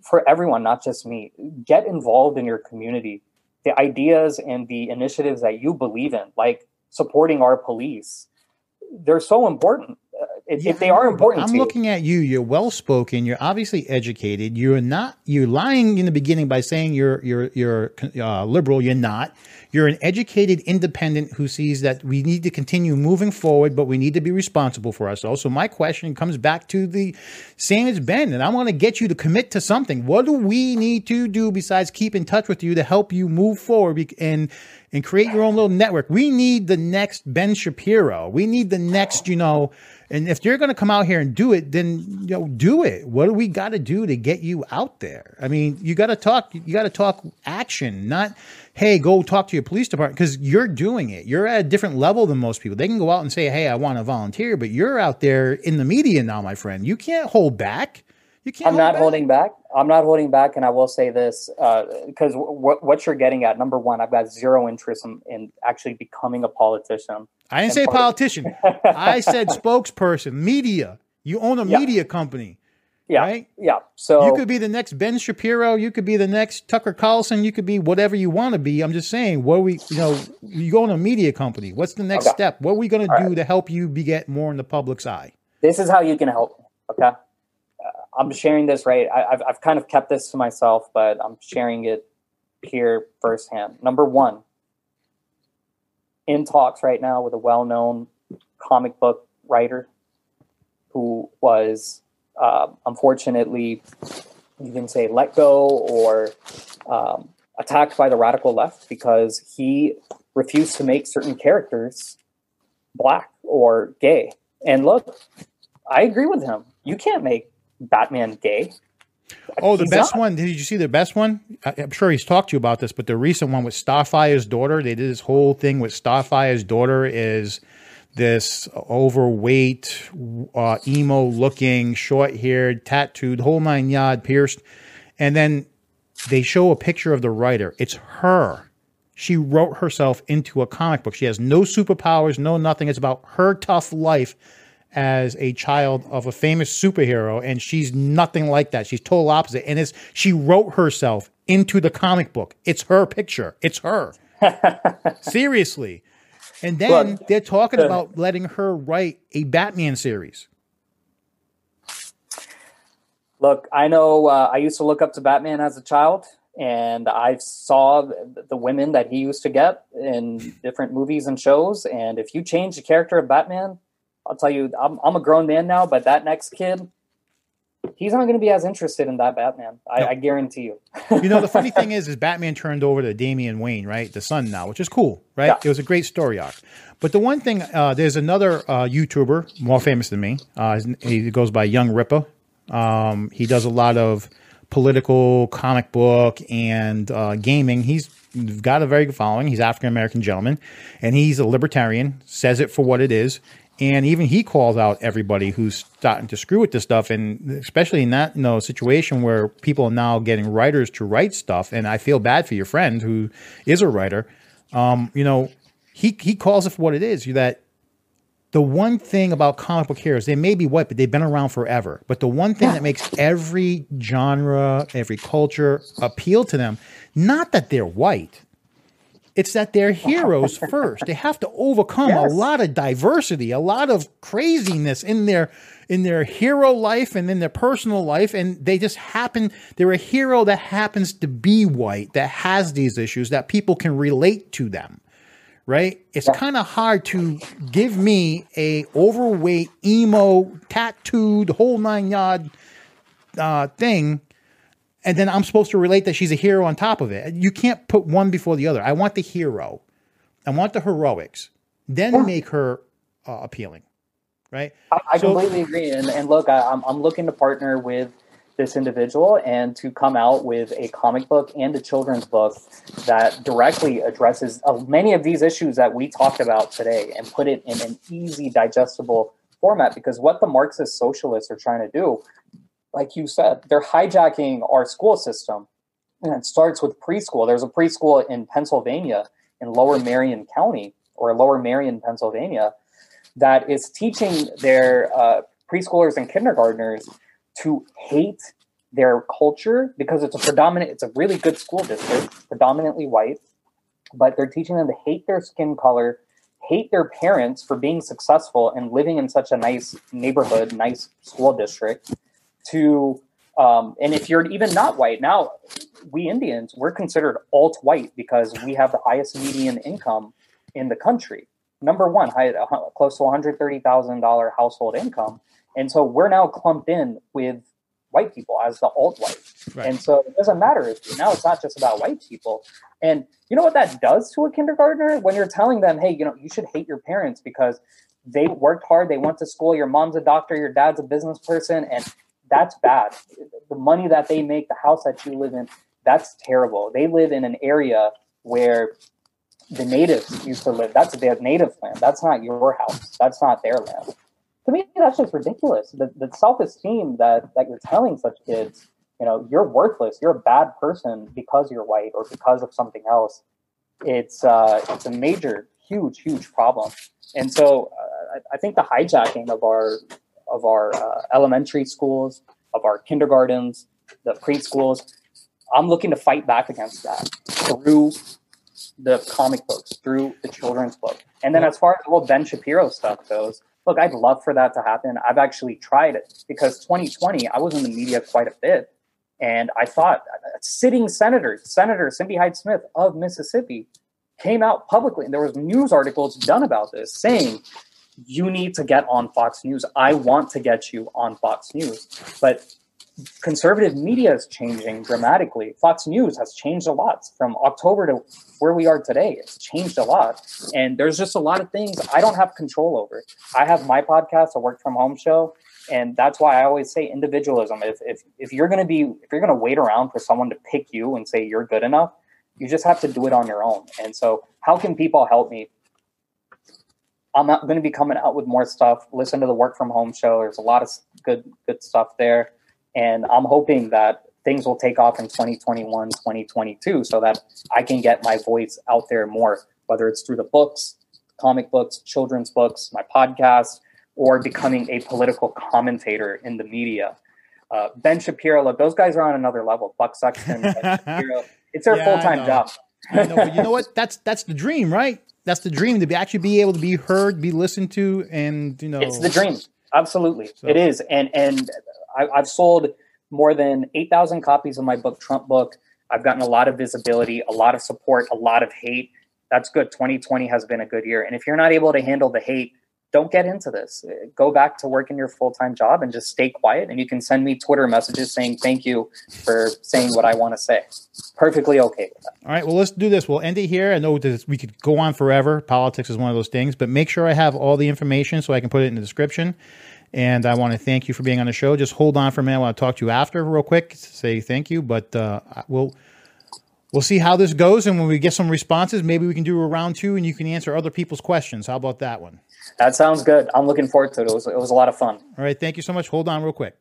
For everyone, not just me, get involved in your community the ideas and the initiatives that you believe in, like supporting our police, they're so important. If, yeah, if, they are important, I'm looking at you. You're well spoken. You're obviously educated. You're not. You're lying in the beginning by saying you're you're you're uh, liberal. You're not. You're an educated independent who sees that we need to continue moving forward, but we need to be responsible for ourselves. So my question comes back to the same as Ben, and I want to get you to commit to something. What do we need to do besides keep in touch with you to help you move forward and and create your own little network. We need the next Ben Shapiro. We need the next, you know, and if you're going to come out here and do it, then you know, do it. What do we got to do to get you out there? I mean, you got to talk. You got to talk action, not hey, go talk to your police department because you're doing it. You're at a different level than most people. They can go out and say, hey, I want to volunteer, but you're out there in the media now, my friend. You can't hold back. You can't. I'm not back. holding back. I'm not holding back, and I will say this because uh, w- what you're getting at, number one, I've got zero interest in, in actually becoming a politician. I didn't say part- politician. I said spokesperson, media. You own a yeah. media company. Yeah. Right? Yeah. So you could be the next Ben Shapiro. You could be the next Tucker Carlson. You could be whatever you want to be. I'm just saying, what we, you know, you go in a media company. What's the next okay. step? What are we going to do right. to help you be, get more in the public's eye? This is how you can help. Okay. I'm sharing this, right? I, have I've kind of kept this to myself, but I'm sharing it here firsthand. Number one, in talks right now with a well known comic book writer who was uh, unfortunately, you can say let go or um, attacked by the radical left because he refused to make certain characters black or gay. And look, I agree with him. You can't make Batman gay. Oh, the he's best not. one. Did you see the best one? I'm sure he's talked to you about this, but the recent one with Starfire's daughter, they did this whole thing with Starfire's daughter is this overweight, uh, emo looking, short haired, tattooed, whole nine yard, pierced. And then they show a picture of the writer. It's her. She wrote herself into a comic book. She has no superpowers, no nothing. It's about her tough life as a child of a famous superhero, and she's nothing like that. She's total opposite. And it's she wrote herself into the comic book. It's her picture. It's her. Seriously. And then Look, they're talking uh, about letting her write a Batman series. Look, I know uh, I used to look up to Batman as a child, and I saw the women that he used to get in different movies and shows. And if you change the character of Batman, I'll tell you, I'm, I'm a grown man now, but that next kid, he's not going to be as interested in that Batman. I, no. I guarantee you. you know, the funny thing is, is Batman turned over to Damian Wayne, right, the son now, which is cool, right? Yeah. It was a great story arc. But the one thing, uh, there's another uh, YouTuber more famous than me. Uh, he goes by Young Ripper. Um, he does a lot of political, comic book, and uh, gaming. He's got a very good following. He's African American gentleman, and he's a libertarian. Says it for what it is, and even he calls out everybody who's starting to screw with this stuff, and especially in that you know situation where people are now getting writers to write stuff. And I feel bad for your friend who is a writer. Um, you know, he he calls it for what it is. That the one thing about comic book heroes, they may be white, but they've been around forever. But the one thing that makes every genre, every culture appeal to them, not that they're white, it's that they're heroes first. They have to overcome yes. a lot of diversity, a lot of craziness in their in their hero life and in their personal life and they just happen they're a hero that happens to be white that has these issues that people can relate to them right it's yeah. kind of hard to give me a overweight emo tattooed whole nine yard uh, thing and then I'm supposed to relate that she's a hero on top of it. You can't put one before the other. I want the hero. I want the heroics. Then yeah. make her uh, appealing, right? I, I so, completely agree. And, and look, I, I'm, I'm looking to partner with this individual and to come out with a comic book and a children's book that directly addresses uh, many of these issues that we talked about today and put it in an easy digestible format because what the marxist socialists are trying to do like you said, they're hijacking our school system. And it starts with preschool. There's a preschool in Pennsylvania, in Lower Merion County, or Lower Merion, Pennsylvania, that is teaching their uh, preschoolers and kindergartners to hate their culture because it's a predominant, it's a really good school district, predominantly white, but they're teaching them to hate their skin color, hate their parents for being successful and living in such a nice neighborhood, nice school district, to um, and if you're even not white now we indians we're considered alt white because we have the highest median income in the country number one high, uh, close to $130000 household income and so we're now clumped in with white people as the alt white. Right. And so it doesn't matter if now it's not just about white people. And you know what that does to a kindergartner when you're telling them, hey, you know, you should hate your parents because they worked hard, they went to school, your mom's a doctor, your dad's a business person, and that's bad. The money that they make, the house that you live in, that's terrible. They live in an area where the natives used to live. That's their native land. That's not your house. That's not their land. To me, that's just ridiculous. The, the self-esteem that that you're telling such kids, you know, you're worthless. You're a bad person because you're white or because of something else. It's uh, it's a major, huge, huge problem. And so, uh, I, I, think the hijacking of our of our uh, elementary schools, of our kindergartens, the preschools, I'm looking to fight back against that through the comic books, through the children's book. And then as far as the whole Ben Shapiro stuff goes, look, I'd love for that to happen. I've actually tried it because 2020, I was in the media quite a bit. And I thought sitting senator, Senator Cindy Hyde Smith of Mississippi, came out publicly, and there was news articles done about this saying, you need to get on Fox News. I want to get you on Fox News. But conservative media is changing dramatically. Fox News has changed a lot from October to where we are today. It's changed a lot. And there's just a lot of things I don't have control over. I have my podcast, a work from home show. And that's why I always say individualism. If, if, if you're going to be, if you're going to wait around for someone to pick you and say you're good enough, you just have to do it on your own. And so, how can people help me? I'm going to be coming out with more stuff. Listen to the work from home show. There's a lot of good good stuff there. And I'm hoping that things will take off in 2021, 2022, so that I can get my voice out there more, whether it's through the books, comic books, children's books, my podcast, or becoming a political commentator in the media. Uh, ben Shapiro, look, those guys are on another level. Buck Sexton, ben Shapiro, it's their yeah, full time job. know, but you know what? That's that's the dream, right? That's the dream to be actually be able to be heard, be listened to, and you know, it's the dream. Absolutely, so. it is. And and I, I've sold more than 8,000 copies of my book, Trump Book. I've gotten a lot of visibility, a lot of support, a lot of hate. That's good. 2020 has been a good year. And if you're not able to handle the hate, don't get into this. Go back to working your full time job and just stay quiet. And you can send me Twitter messages saying thank you for saying what I want to say. Perfectly okay with that. All right. Well, let's do this. We'll end it here. I know this, we could go on forever. Politics is one of those things, but make sure I have all the information so I can put it in the description. And I want to thank you for being on the show. Just hold on for a minute. I want to talk to you after, real quick, say thank you. But uh, we'll we'll see how this goes, and when we get some responses, maybe we can do a round two, and you can answer other people's questions. How about that one? That sounds good. I'm looking forward to it. It was, it was a lot of fun. All right. Thank you so much. Hold on, real quick.